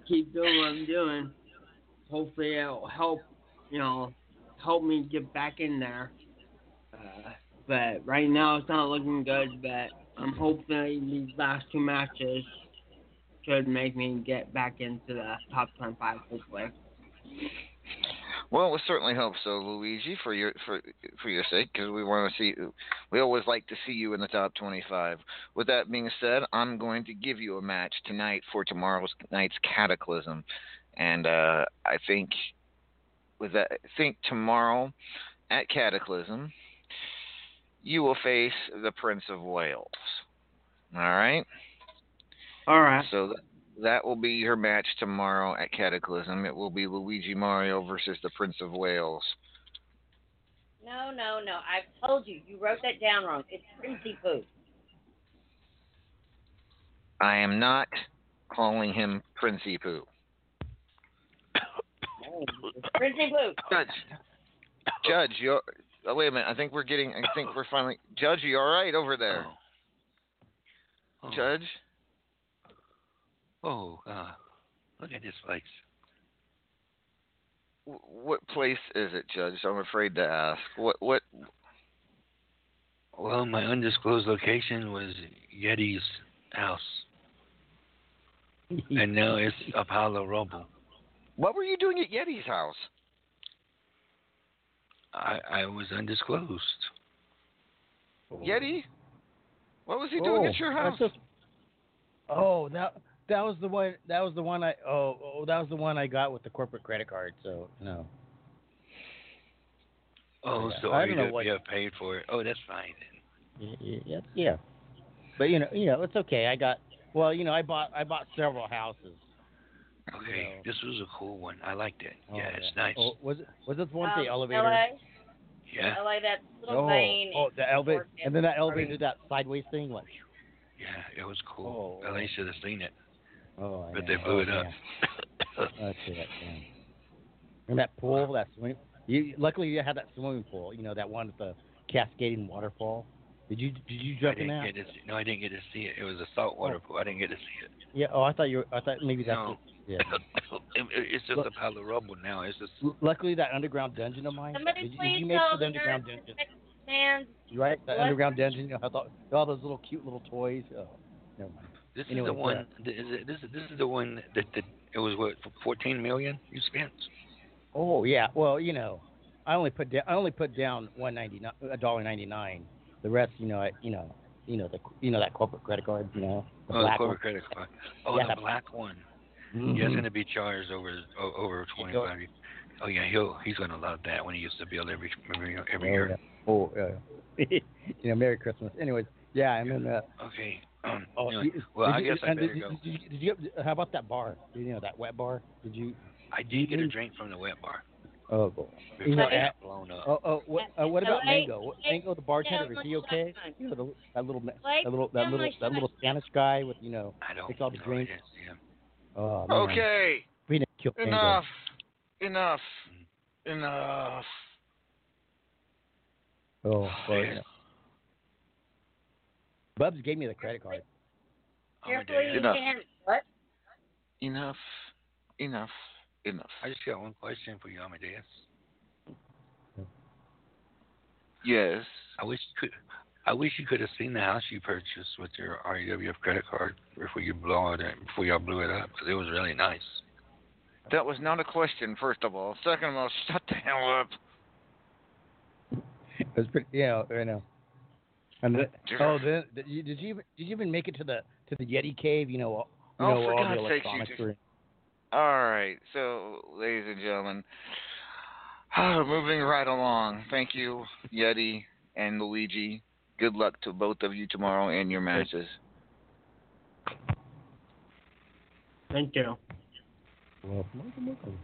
keep doing what I'm doing. Hopefully, it'll help. You know, help me get back in there. Uh, but right now, it's not looking good. But I'm hoping these last two matches should make me get back into the top 25, hopefully. Well, we certainly hope so, Luigi, for your for for your sake, because we want to see. We always like to see you in the top 25. With that being said, I'm going to give you a match tonight for tomorrow's night's Cataclysm, and uh, I think with that, I think tomorrow at Cataclysm, you will face the Prince of Wales. All right. All right. So th- that will be her match tomorrow at Cataclysm. It will be Luigi Mario versus the Prince of Wales. No, no, no. I've told you. You wrote that down wrong. It's Princey Poo. I am not calling him Princey Poo. It's <coughs> Princey Poo. Judge, Judge, you're. Oh, wait a minute. I think we're getting. I think we're finally. Judge, are you all right over there? Oh. Oh. Judge. Oh, uh, look at this place. W- What place is it, Judge? I'm afraid to ask. What? What? Well, my undisclosed location was Yeti's house, <laughs> and now it's Apollo pile rubble. What were you doing at Yeti's house? I I was undisclosed. Yeti? What was he doing at your house? that's just- oh, that that was the one. That was the one I. Oh, oh, that was the one I got with the corporate credit card. So no. Oh, Yeah, so I don't you know what- you have paid for it. Oh, that's fine then. Y- y- Yeah, yeah. But you know, you know, it's okay. I got. Well, you know, I bought I bought several houses. Okay, this was a cool one. I liked it. Oh, yeah, it's nice. Oh, was it was it the one with Um, the elevator? LA, Yeah, LA, that little oh, vein. oh, the elevator, and then that elevator did that sideways thing. Like, yeah, it was cool. Oh, At least should have seen it, oh, but yeah, they blew oh, it up. yeah. <laughs> That's it. Yeah. And that pool, that swimming. You luckily you had that swimming pool. You know that one with the cascading waterfall. Did you did you I jump in that? get to see, no, I didn't get to see it. It was a saltwater oh. pool. I didn't get to see it. Yeah. Oh, I thought you. Were, I thought maybe that's. No. it. Yeah. <laughs> It's just a pile of rubble now. It's just Luckily, that underground dungeon of mine. Somebody did, you- did please you make tell the the underground dungeon? Stands. Right, that What? underground dungeon. You know, I thought all those little cute little toys. Oh, never mind. This Anyway, is the one. th- Is it, this is this is the one that, that it was what fourteen million you spent. Oh yeah. Well, you know, I only put down. I only put down one ninety nine, a dollar ninety nine. The rest, you know, I, you know, you know the, you know that corporate credit card. You know, the oh, the black corporate one. credit card. Oh, Yeah, the that- black one. Mhm. Yeah, it's going to be charged over over twenty five. Oh yeah, he'll he's going to love that when he gets the bill every every, every Oh, year. yeah. Oh, yeah. <laughs> you know, Merry Christmas. Anyways, yeah, I'm in. Uh, Okay. <clears throat> Oh, anyway, well, did I you- guess I and better did, go. Did you, did you, how about that bar? You know, that wet bar. Did you? I did get a drink from the wet bar. Oh, boy. Before You know, it at- got blown up. Oh, oh, what, uh, what about Hey, Mango? Mango, the bartender, is he okay? that? You know, the, that little, that little, that little, that little. Spanish guy with, you know, I don't takes all the know drinks. it is, yeah. Oh, man. Okay. We need to kill Mango. Enough. Enough. Enough. Oh, boy. Yeah. Bubs gave me the credit card. Carefully, you Enough. can. What? Enough. Enough. Enough. I just got one question for you, Amadeus. Yes. I wish you could. I wish you could have seen the house you purchased with your RAWF credit card before you blow it before y'all blew it up because it was really nice. That was not a question, first of all. Second of all, shut the hell up. It was pretty, yeah, I know. And the, oh, then did you, did you even did you even make it to the to the Yeti cave? You know, all- you Oh, know for all God's the sakes, you electronics just- All right. So, ladies and gentlemen, <sighs> moving right along. Thank you, Yeti and Luigi. Good luck to both of you tomorrow in your matches. Thank you. Welcome, welcome.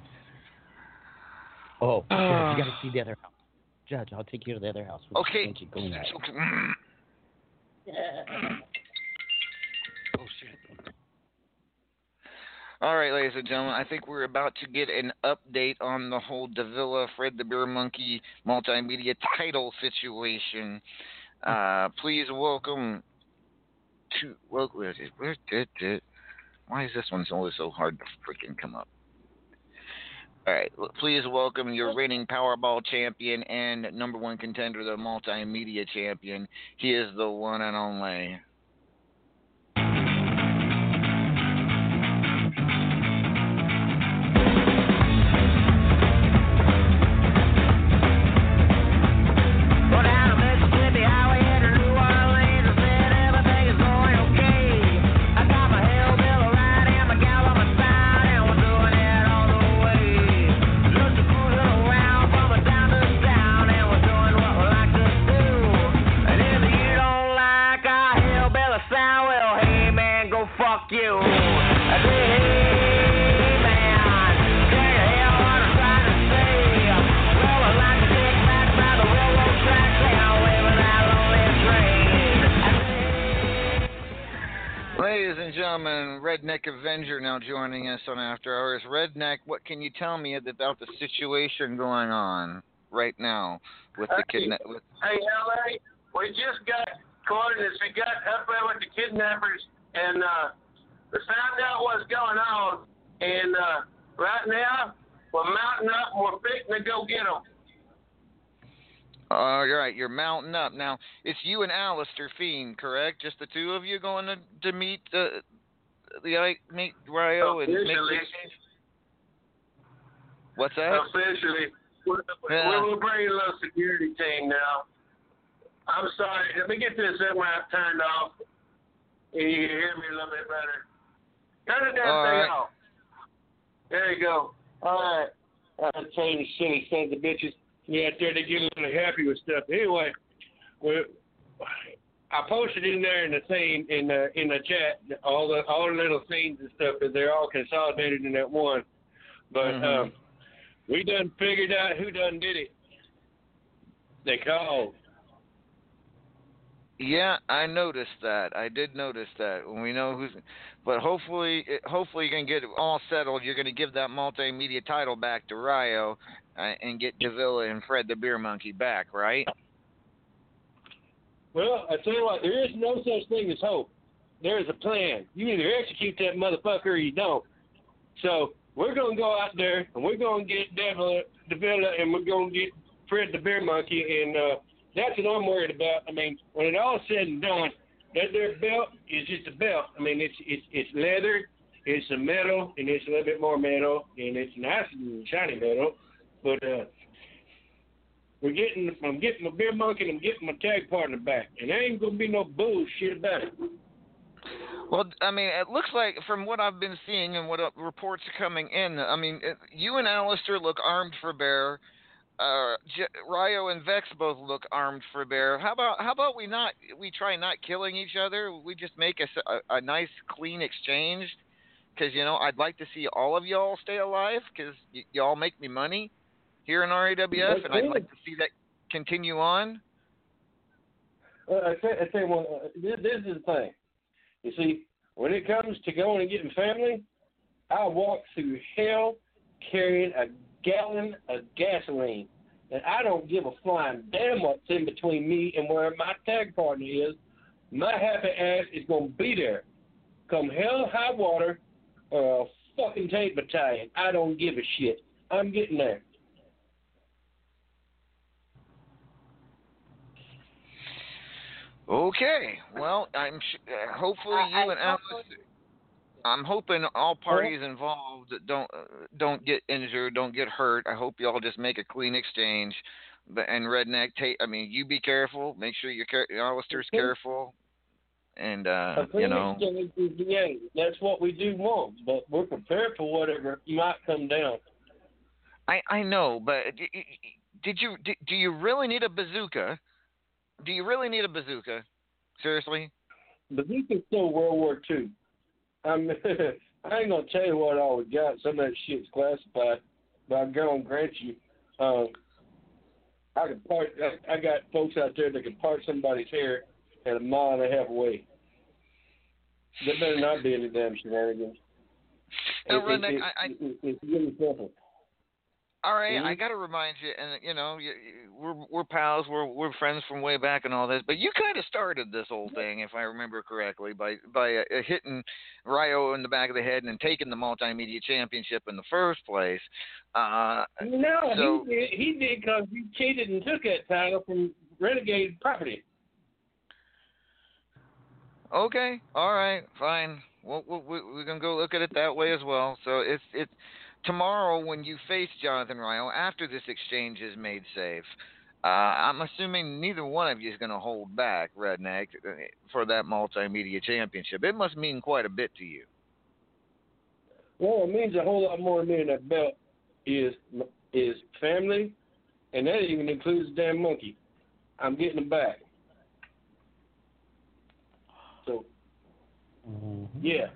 Oh, Judge, you got to <sighs> see the other house. Judge, I'll take you to the other house. We'll Okay. go now. Mm. Oh shit. All right, ladies and gentlemen, I think we're about to get an update on the whole Davila Fred the Beer Monkey multimedia title situation. Uh, please welcome to well? Where did it? Why is this one always so hard to freaking come up? All right, please welcome your reigning Powerball champion and number one contender, the multimedia champion. He is the one and only Redneck Avenger now joining us on After Hours. Redneck, what can you tell me about the situation going on right now with the kidnap? With, Hey, LA, we just got caught in this. We got up there with the kidnappers and uh, we found out what's going on. And uh, right now, we're mounting up and we're fixing to go get them. all right, you're mounting up now. It's you and Alistair Fiend, correct? Just the two of you going to to meet the the I- meet Ryo and make Officially. the exchange? What's that? Officially, we're, Yeah. we're bringing a little security team now. I'm sorry. Let me get this mic turned off, and you can hear me a little bit better. Turn the damn All thing right. off. There you go. All right. I'm telling you, silly sons of bitches. Yeah, out there they get a little happy with stuff. Anyway, we I posted in there in the thing in the in the chat all the all the little scenes and stuff, and they're all consolidated in that one. But Mhm. um, we done figured out who done did it. They called. Yeah, I noticed that. I did notice that. When we know who's, but hopefully, hopefully you can get it all settled. You're going to give that multimedia title back to Ryo, uh, and get Davila and Fred the Beer Monkey back, right? Well, I tell you what, there is no such thing as hope. There is a plan. You either execute that motherfucker or you don't. So we're gonna go out there and we're gonna get Devil Davila and we're gonna get Fred the Beer Monkey and uh that's what I'm worried about. I mean, when it all said and done, that their belt is just a belt. I mean it's it's it's leather, it's a metal and it's a little bit more metal and it's nice and shiny metal. But uh we're getting I'm getting my beer monkey and I'm getting my tag partner back. And there ain't gonna be no bullshit about it. Well, I mean, it looks like from what I've been seeing and what reports are coming in, I mean, you and Alistair look armed for bear. Uh, J- Ryo and Vex both look armed for bear. How about how about we not we try not killing each other? We just make a a nice clean exchange. Because you know, I'd like to see all of y'all stay alive. Because y- y'all make me money here in RAWF, and I'd like to see that continue on. Uh, I say, I tell you uh, this, this is the thing. You see, when it comes to going and getting family, I walk through hell carrying a gallon of gasoline. And I don't give a flying damn what's in between me and where my tag partner is. My happy ass is going to be there. Come hell, high water, or a fucking tank battalion. I don't give a shit. I'm getting there. Okay. Well, I'm sh- uh, hopefully I- you I and Alice. I'm hoping all parties involved don't uh, don't get injured, don't get hurt. I hope y'all just make a clean exchange. But and redneck, take. I mean, you be careful. Make sure your car- Alistair's careful. And uh, A you know, exchange is the game. That's what we do want, but we're prepared for whatever might come down. I I know, but d- did you do you really need a bazooka? Do you really need a bazooka? Seriously? Bazooka's still World War Two. I'm <laughs> I ain't gonna tell you what all we got. Some of that shit's classified, but I'm gonna grant you. Um, I could part. I, I got folks out there that can part somebody's hair at a mile and a half away. There better not be any damn shenanigans. Now, It- Redneck, it- I- I- it- it's really simple. All right, I Mhm. got to remind you, and you know, you, you- we're we're pals, we're we're friends from way back and all this. But you kind of started this whole thing, if I remember correctly, by by uh, hitting Ryo in the back of the head and taking the multimedia championship in the first place. Uh, No, so he did. He did because he cheated and took that title from Renegade Property. okay, all right, fine. Well, we, we're gonna go look at it that way as well. So it's it's tomorrow when you face Jonathan Ryo after this exchange is made safe. Uh, I'm assuming neither one of you is going to hold back, Redneck, uh, for that multimedia championship. It must mean quite a bit to you. Well, it means a whole lot more to me than that belt is is family, and that even includes the damn monkey. I'm getting it back. So yeah,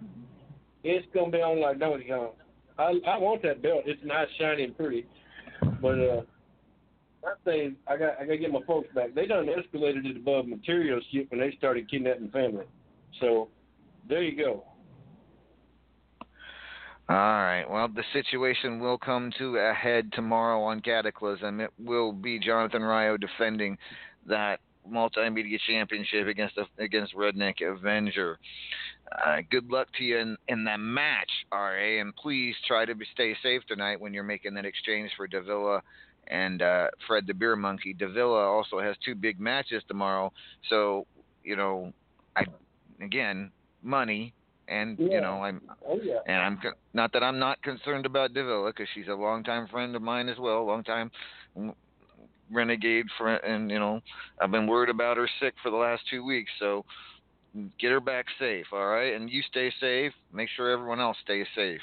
it's gonna be on like Donkey Kong. I I want that belt. It's nice, shiny, and pretty. But uh, I say I got I gotta get my folks back. They done escalated it above material shit when they started kidnapping family. So there you go. All right. Well, the situation will come to a head tomorrow on Cataclysm. It will be Jonathan Ryo defending that multimedia championship against the, against Redneck Avenger. Uh, good luck to you in, in that match, RA, and please try to be, stay safe tonight when you're making that exchange for Davila and uh, Fred the Beer Monkey. Davila also has two big matches tomorrow, so you know, I again money and you know I'm Oh yeah. and I'm not that I'm not concerned about Davila because she's a longtime friend of mine as well, longtime mm, renegade friend, and you know I've been worried about her sick for the last two weeks. So get her back safe, all right? And you stay safe. Make sure everyone else stays safe.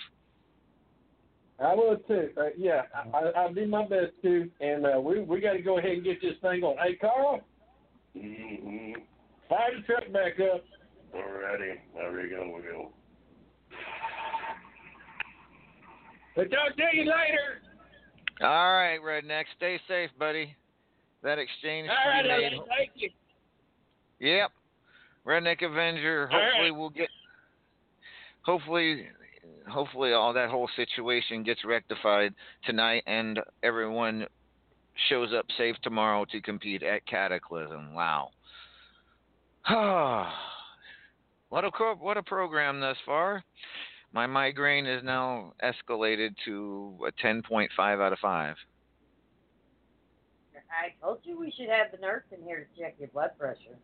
I will too. Uh, yeah, I, I'll do my best too. And uh, we we got to go ahead and get this thing on. Hey, Carl, Mm-hmm. fire the truck back up. Alrighty, there we go. We go. But talk to you later. All right, Redneck, stay safe, buddy. That exchange. All right, to made. Thank you. Yep. Redneck Avenger. Hopefully right. we'll get. Hopefully, hopefully all that whole situation gets rectified tonight, and everyone shows up safe tomorrow to compete at Cataclysm. Wow. <sighs> what a what a program thus far. My migraine is now escalated to a 10.5 out of 5. I told you we should have the nurse in here to check your blood pressure.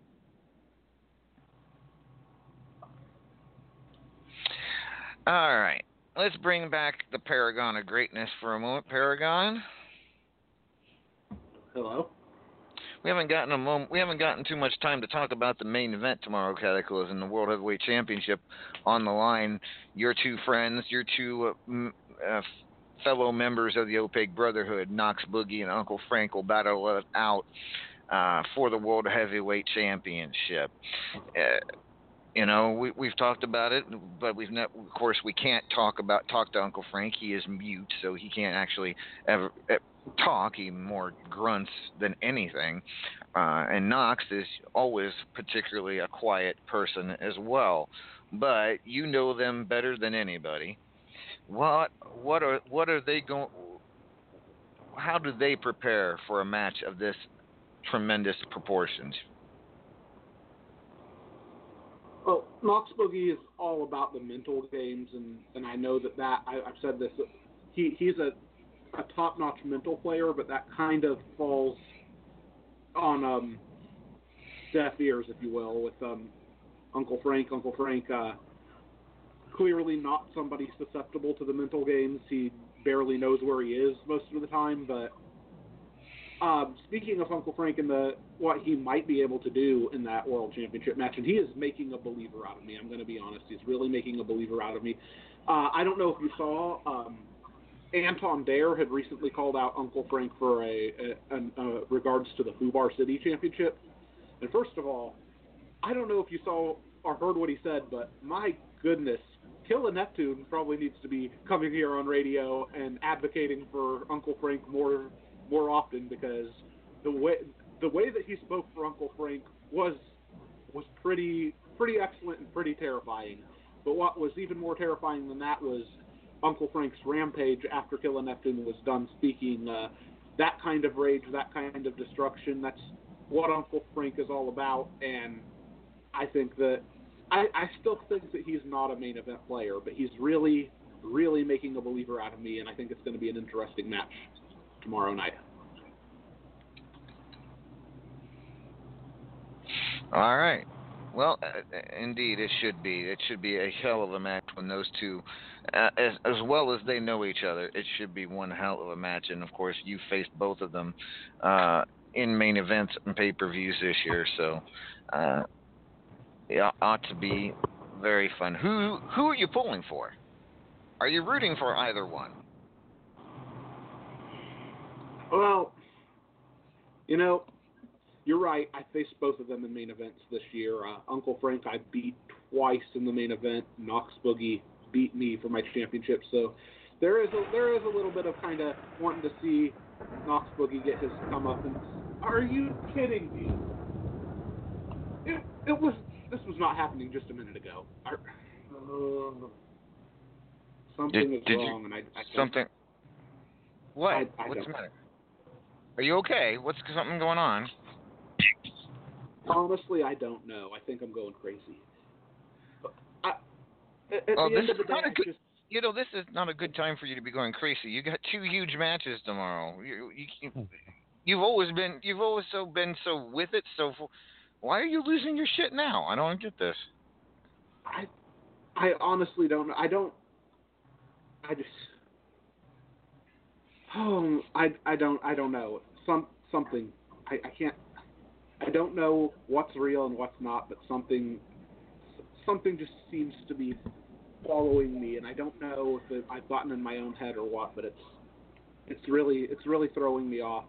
All right. Let's bring back the Paragon of Greatness for a moment. Paragon. Hello. We haven't gotten a moment. We haven't gotten too much time to talk about the main event tomorrow, Cataclysm, the World Heavyweight Championship on the line. Your two friends, your two uh, m- uh, fellow members of the opaque Brotherhood, Knox Boogie and Uncle Frank, will battle it out uh, for the World Heavyweight Championship. Uh, you know, we, we've talked about it, but we've not. Of course, we can't talk about talk to Uncle Frank. He is mute, so he can't actually ever eh, talk. He more grunts than anything. Uh, and Knox is always particularly a quiet person as well. But you know them better than anybody. What what are what are they going? How do they prepare for a match of this tremendous proportions? Well, Knox Boogie is all about the mental games, and, and I know that that I, I've said this. He he's a a top notch mental player, but that kind of falls on um deaf ears, if you will, with um Uncle Frank. Uncle Frank uh, clearly not somebody susceptible to the mental games. He barely knows where he is most of the time, but um, speaking of Uncle Frank and the what he might be able to do in that World Championship match, and he is making a believer out of me. I'm going to be honest; he's really making a believer out of me. Uh, I don't know if you saw. Um, Anton Dare had recently called out Uncle Frank for a, a, an uh, regards to the Fubar City Championship. And first of all, I don't know if you saw or heard what he said, but my goodness, Killer Neptune probably needs to be coming here on radio and advocating for Uncle Frank more more often because the way the way that he spoke for Uncle Frank was was pretty pretty excellent and pretty terrifying. But what was even more terrifying than that was Uncle Frank's rampage after Killer Neptune was done speaking. Uh, that kind of rage, that kind of destruction, that's what Uncle Frank is all about. And I think that I, I still think that he's not a main event player, but he's really, really making a believer out of me, and I think it's going to be an interesting match tomorrow night. All right. Well, uh, indeed, it should be. It should be a hell of a match when those two, uh, as as well as they know each other, it should be one hell of a match. And of course, you faced both of them uh, in main events and pay per views this year, so uh, it ought to be very fun. Who who are you pulling for? Are you rooting for either one? Well, you know, you're right. I faced both of them in main events this year. Uh, Uncle Frank I beat twice in the main event. Knox Boogie beat me for my championship. So there is a there is a little bit of kind of wanting to see Knox Boogie get his comeuppance. Are you kidding me? It it was this was not happening just a minute ago. Are- something Did- is did you- wrong, and I, I Something. What? I- I What's the matter? Are you okay? What's something going on? Honestly, I don't know. I think I'm going crazy. I, at, at Oh, the this end of is the day, not a I good- just You know, this is not a good time for you to be going crazy. You got two huge matches tomorrow. You, you, you, hmm. you've always been, you've always so been so with it. So, f- why are you losing your shit now? I don't get this. I, I honestly don't. I don't. I just. Oh, <sighs> I, I don't, I don't know. Some something. I, I can't. I don't know what's real and what's not, but something, something just seems to be following me, and I don't know if it, I've gotten in my own head or what, but it's, it's really, it's really throwing me off.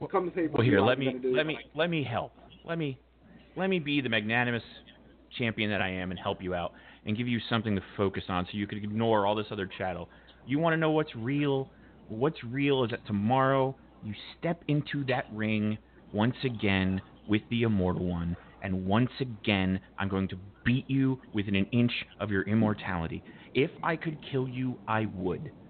Well, Come to pay Well, here, let me let me let me help. Let me let me be the magnanimous champion that I am and help you out and give you something to focus on so you can ignore all this other chattel. You want to know what's real? What's real is that tomorrow you step into that ring once again with the immortal one and once again I'm going to beat you within an inch of your immortality. If I could kill you, I would. <sighs>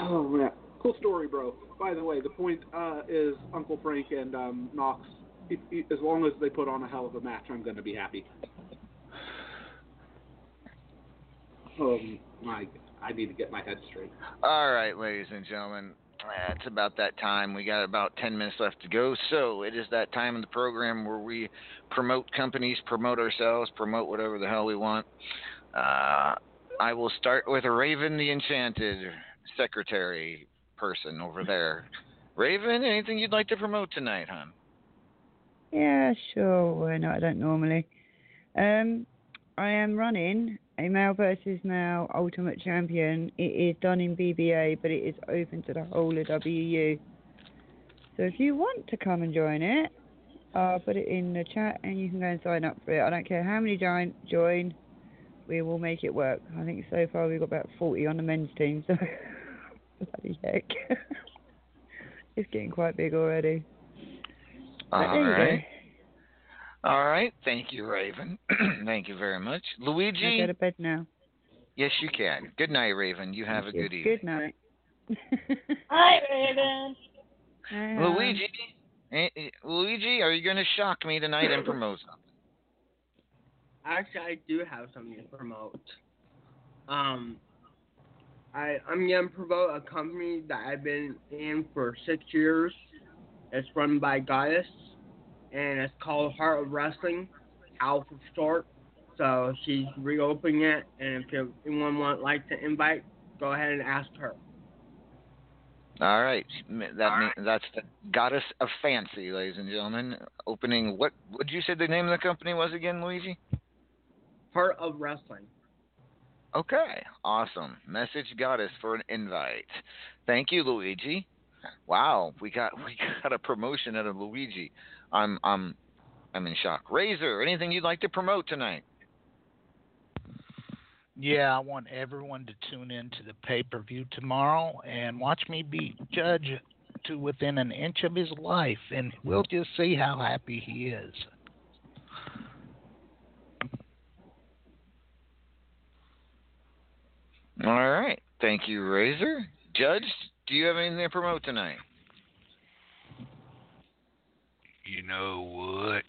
Oh man, cool story, bro. By the way, the point uh, is Uncle Frank and um, Knox. As long as they put on a hell of a match, I'm gonna be happy. <sighs> Um, my, I need to get my head straight. All right, ladies and gentlemen, uh, it's about that time. We got about 10 minutes left to go. So it is that time in the program where we promote companies, promote ourselves, promote whatever the hell we want. Uh, I will start with Raven the Enchanted secretary person over there. Raven, anything you'd like to promote tonight, hon? Yeah, sure. Why not? I don't normally. Um, I am running a male versus male Ultimate Champion. It is done in BBA, but it is open to the whole of WU. So if you want to come and join it, I'll put it in the chat and you can go and sign up for it. I don't care how many join. Join, we will make it work. I think so far we've got about 40 on the men's team. So <laughs> bloody heck, <laughs> it's getting quite big already. All right. All right. Thank you, Raven. <clears throat> Thank you very much. I Luigi? go to bed now. Yes, you can. Good night, Raven. You have a good evening. Good night. <laughs> Hi, Raven. Hi, Luigi, eh, eh, Luigi, are you going to shock me tonight and promote something? Actually, I do have something to promote. Um, I I'm gonna promote a company that I've been in for six years. It's run by Goddess, and it's called Heart of Wrestling, Alpha Start. So she's reopening it, and if anyone would like to invite, go ahead and ask her. All right. That mean, that's the Goddess of Fancy, ladies and gentlemen. Opening what? What did you say the name of the company was again, Luigi? Heart of Wrestling. Okay, awesome. Message Goddess for an invite. Thank you, Luigi. Wow, we got <laughs> we got a promotion out of Luigi. I'm I'm I'm in shock. Razor, anything you'd like to promote tonight? Yeah, I want everyone to tune in to the pay per view tomorrow and watch me beat Judge to within an inch of his life, and we'll just see how happy he is. All right. Thank you, Razor. Judge, do you have anything to promote tonight? You know what?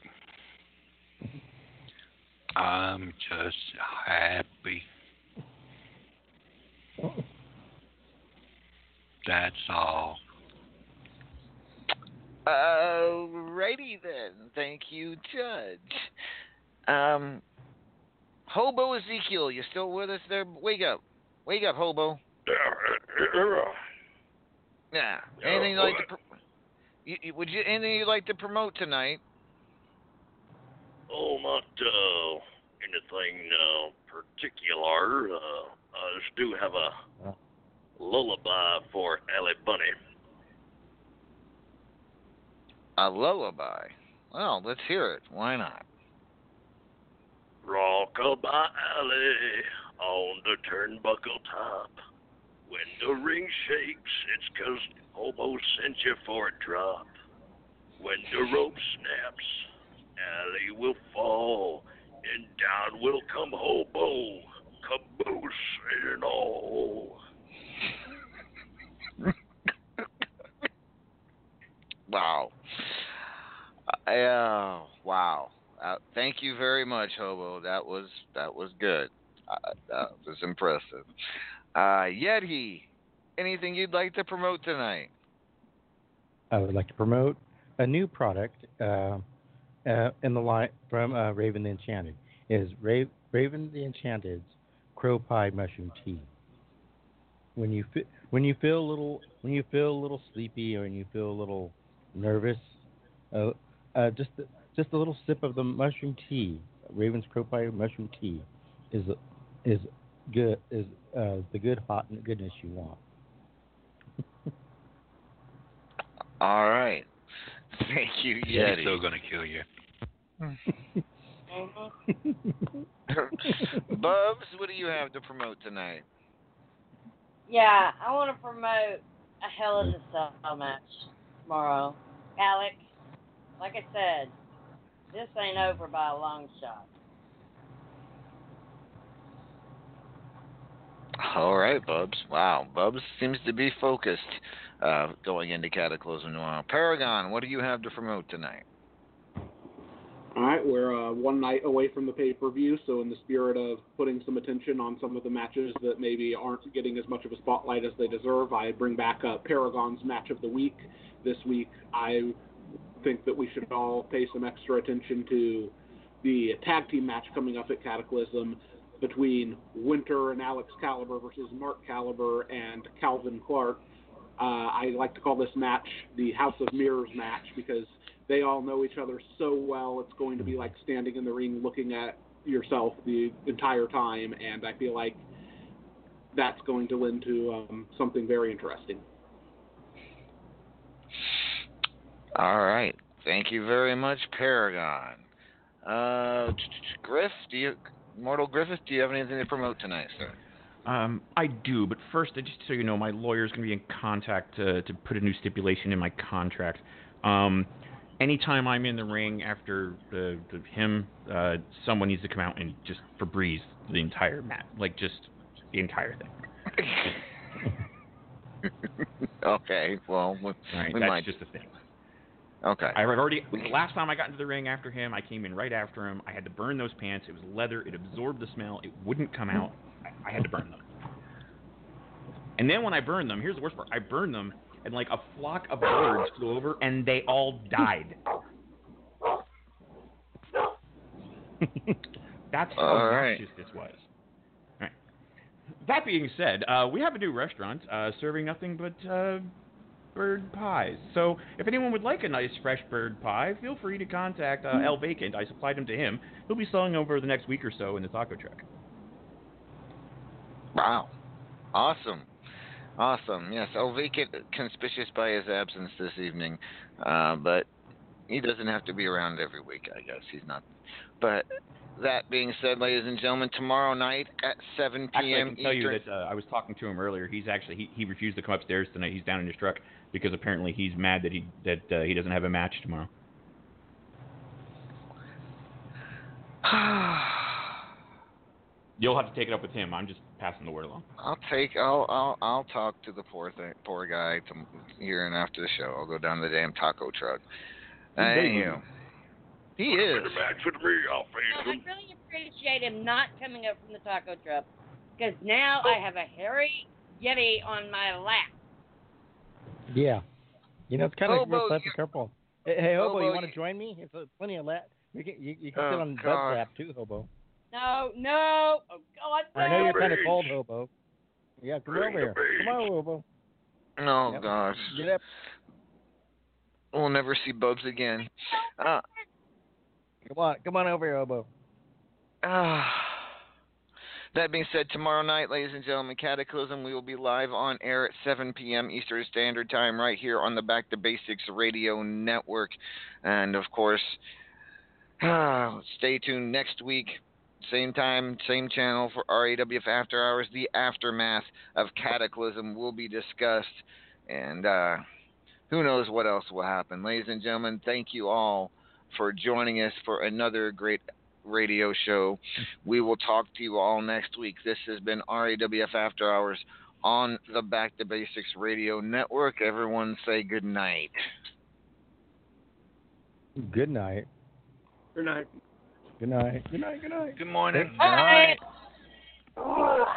I'm just happy. That's all. Alrighty then. Thank you, Judge. Um, Hobo Ezekiel, you still with us there? Wake up. Wake up, Hobo. Yeah. Anything you'd like to? Pro- you, you- would you anything you'd like to promote tonight? Oh, not uh, anything uh, particular. Uh, I just do have a lullaby for Allie Bunny. A lullaby. Well, let's hear it. Why not? Rockabye Alley on the turnbuckle top. When the ring shakes, it's 'cause Hobo sent you for a drop. When the rope snaps, Allie will fall. and down will come hobo, caboose and all. <laughs> Wow. Uh, wow. Uh, thank you very much, Hobo. That was that was good. Uh, that was impressive. Uh, Yeti, anything you'd like to promote tonight? I would like to promote a new product uh, uh, in the line from uh, Raven the Enchanted. It is Ra- Raven the Enchanted's Crow Pie Mushroom Tea. When you fe- when you feel a little when you feel a little sleepy or when you feel a little nervous, uh, uh, just just a little sip of the mushroom tea, Raven's Crow Pie Mushroom Tea, is is good is uh, the good hot goodness you want. <laughs> All right. Thank you, Yeah, Yeti. still gonna kill you. <laughs> Bubs, what do you have to promote tonight? Yeah, I want to promote a Hell of a Cell match tomorrow. Alec, like I said, this ain't over by a long shot. All right, Bubs. Wow, Bubs seems to be focused uh, going into Cataclysm tomorrow. Paragon, what do you have to promote tonight? All right, we're uh, one night away from the pay per view, so in the spirit of putting some attention on some of the matches that maybe aren't getting as much of a spotlight as they deserve, I bring back uh, Paragon's match of the week. This week, I think that we should all pay some extra attention to the tag team match coming up at Cataclysm between Winter and Alex Caliber versus Mark Caliber and Calvin Clark. Uh, I like to call this match the House of Mirrors match because they all know each other so well. It's going to be like standing in the ring looking at yourself the entire time, and I feel like that's going to lend to um, something very interesting. All right. Thank you very much, Paragon. Uh, Griff, do you, Mortal Griffith, do you have anything to promote tonight, sir? Um, I do, but first, uh, just so you know, my lawyer's going to be in contact to, to put a new stipulation in my contract. Um, anytime I'm in the ring after the, the him, uh, someone needs to come out and just Febreze the entire mat, like just the entire thing. <laughs> okay, well, we, right, we that's might. just a thing. Okay. I've already. Last time I got into the ring after him, I came in right after him. I had to burn those pants. It was leather. It absorbed the smell. It wouldn't come out. I, I had to burn them. And then when I burned them, here's the worst part. I burned them, and like a flock of birds flew over, and they all died. <laughs> That's how All right. this was. All right. That being said, uh, we have a new restaurant uh, serving nothing but uh, bird pies. So if anyone would like a nice fresh bird pie, feel free to contact uh, El Vacant. I supplied them to him. He'll be selling over the next week or so in the taco truck. Wow. Awesome. Awesome. Yes, El Vacant conspicuous by his absence this evening, uh, but he doesn't have to be around every week, I guess. He's not. But that being said, ladies and gentlemen, tomorrow night at 7 p.m. Actually, I p.m. can tell you Eastern. that uh, I was talking to him earlier. He's actually he, he refused to come upstairs tonight. He's down in his truck because apparently he's mad that he that uh, he doesn't have a match tomorrow. <sighs> You'll have to take it up with him. I'm just passing the word along. I'll take. I'll. I'll. I'll talk to the poor thing, poor guy to, here and after the show. I'll go down to the damn taco truck. Anywho, he is. Back with me, I'll face I him. really appreciate him not coming up from the taco truck because now I have a hairy Yeti on my lap. Yeah. You know, it's kind of Hobo, real touch and careful. Hey, hey, Hobo, Hobo, you want you- to join me? It's a, plenty of lap. You can, you, you can Oh, sit on the God. butt lap too, Hobo. No, no. Oh God, no. I know you're kind of Beach. cold, Hobo. Yeah, come Bring over here. beach. Come on, Hobo. Oh Yep. gosh, Get up. we'll never see Bubs again. Uh, Come on, come on over here, Hobo. Ah. <sighs> That being said, tomorrow night, ladies and gentlemen, Cataclysm, we will be live on air at 7 p.m. Eastern Standard Time right here on the Back to Basics Radio Network. And of course, ah, <sighs> stay tuned next week, same time, same channel for RAWF After Hours. The aftermath of Cataclysm will be discussed. And uh, who knows what else will happen. Ladies and gentlemen, thank you all for joining us for another great radio show. We will talk to you all next week. This has been RAWF After Hours on the Back to Basics Radio Network. Everyone say good night. Good night. Good night. Good night. Good night. Good night. Good morning. Hey.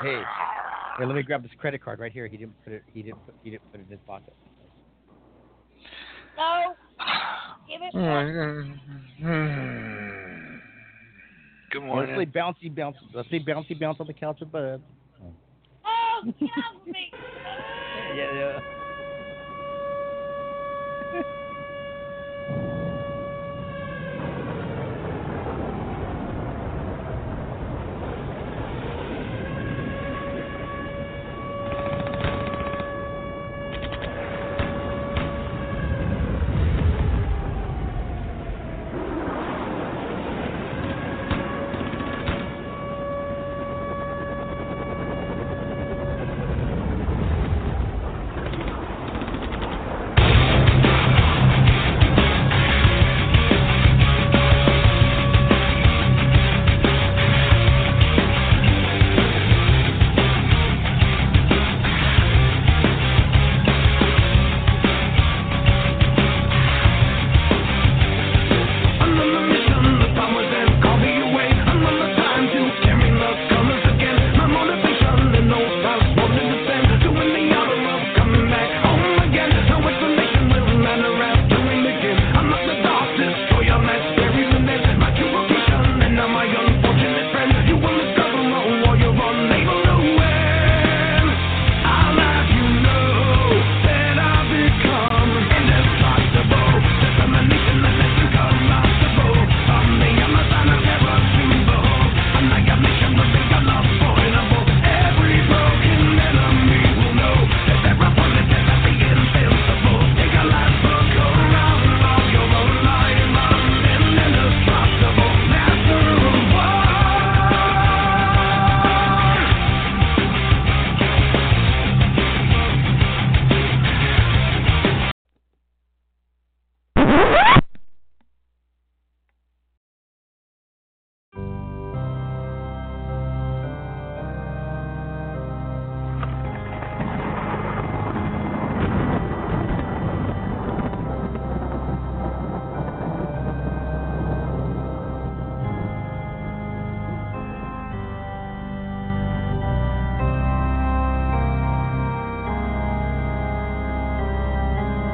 Hey, hey, let me grab this credit card right here. He didn't put it. He didn't. Put, he didn't put it in his pocket. No. <sighs> Give it mm-hmm. back. Good Let's play bouncy bounce. Let's play bouncy bounce on the couch with Bud. Oh, get off me. Yeah, yeah.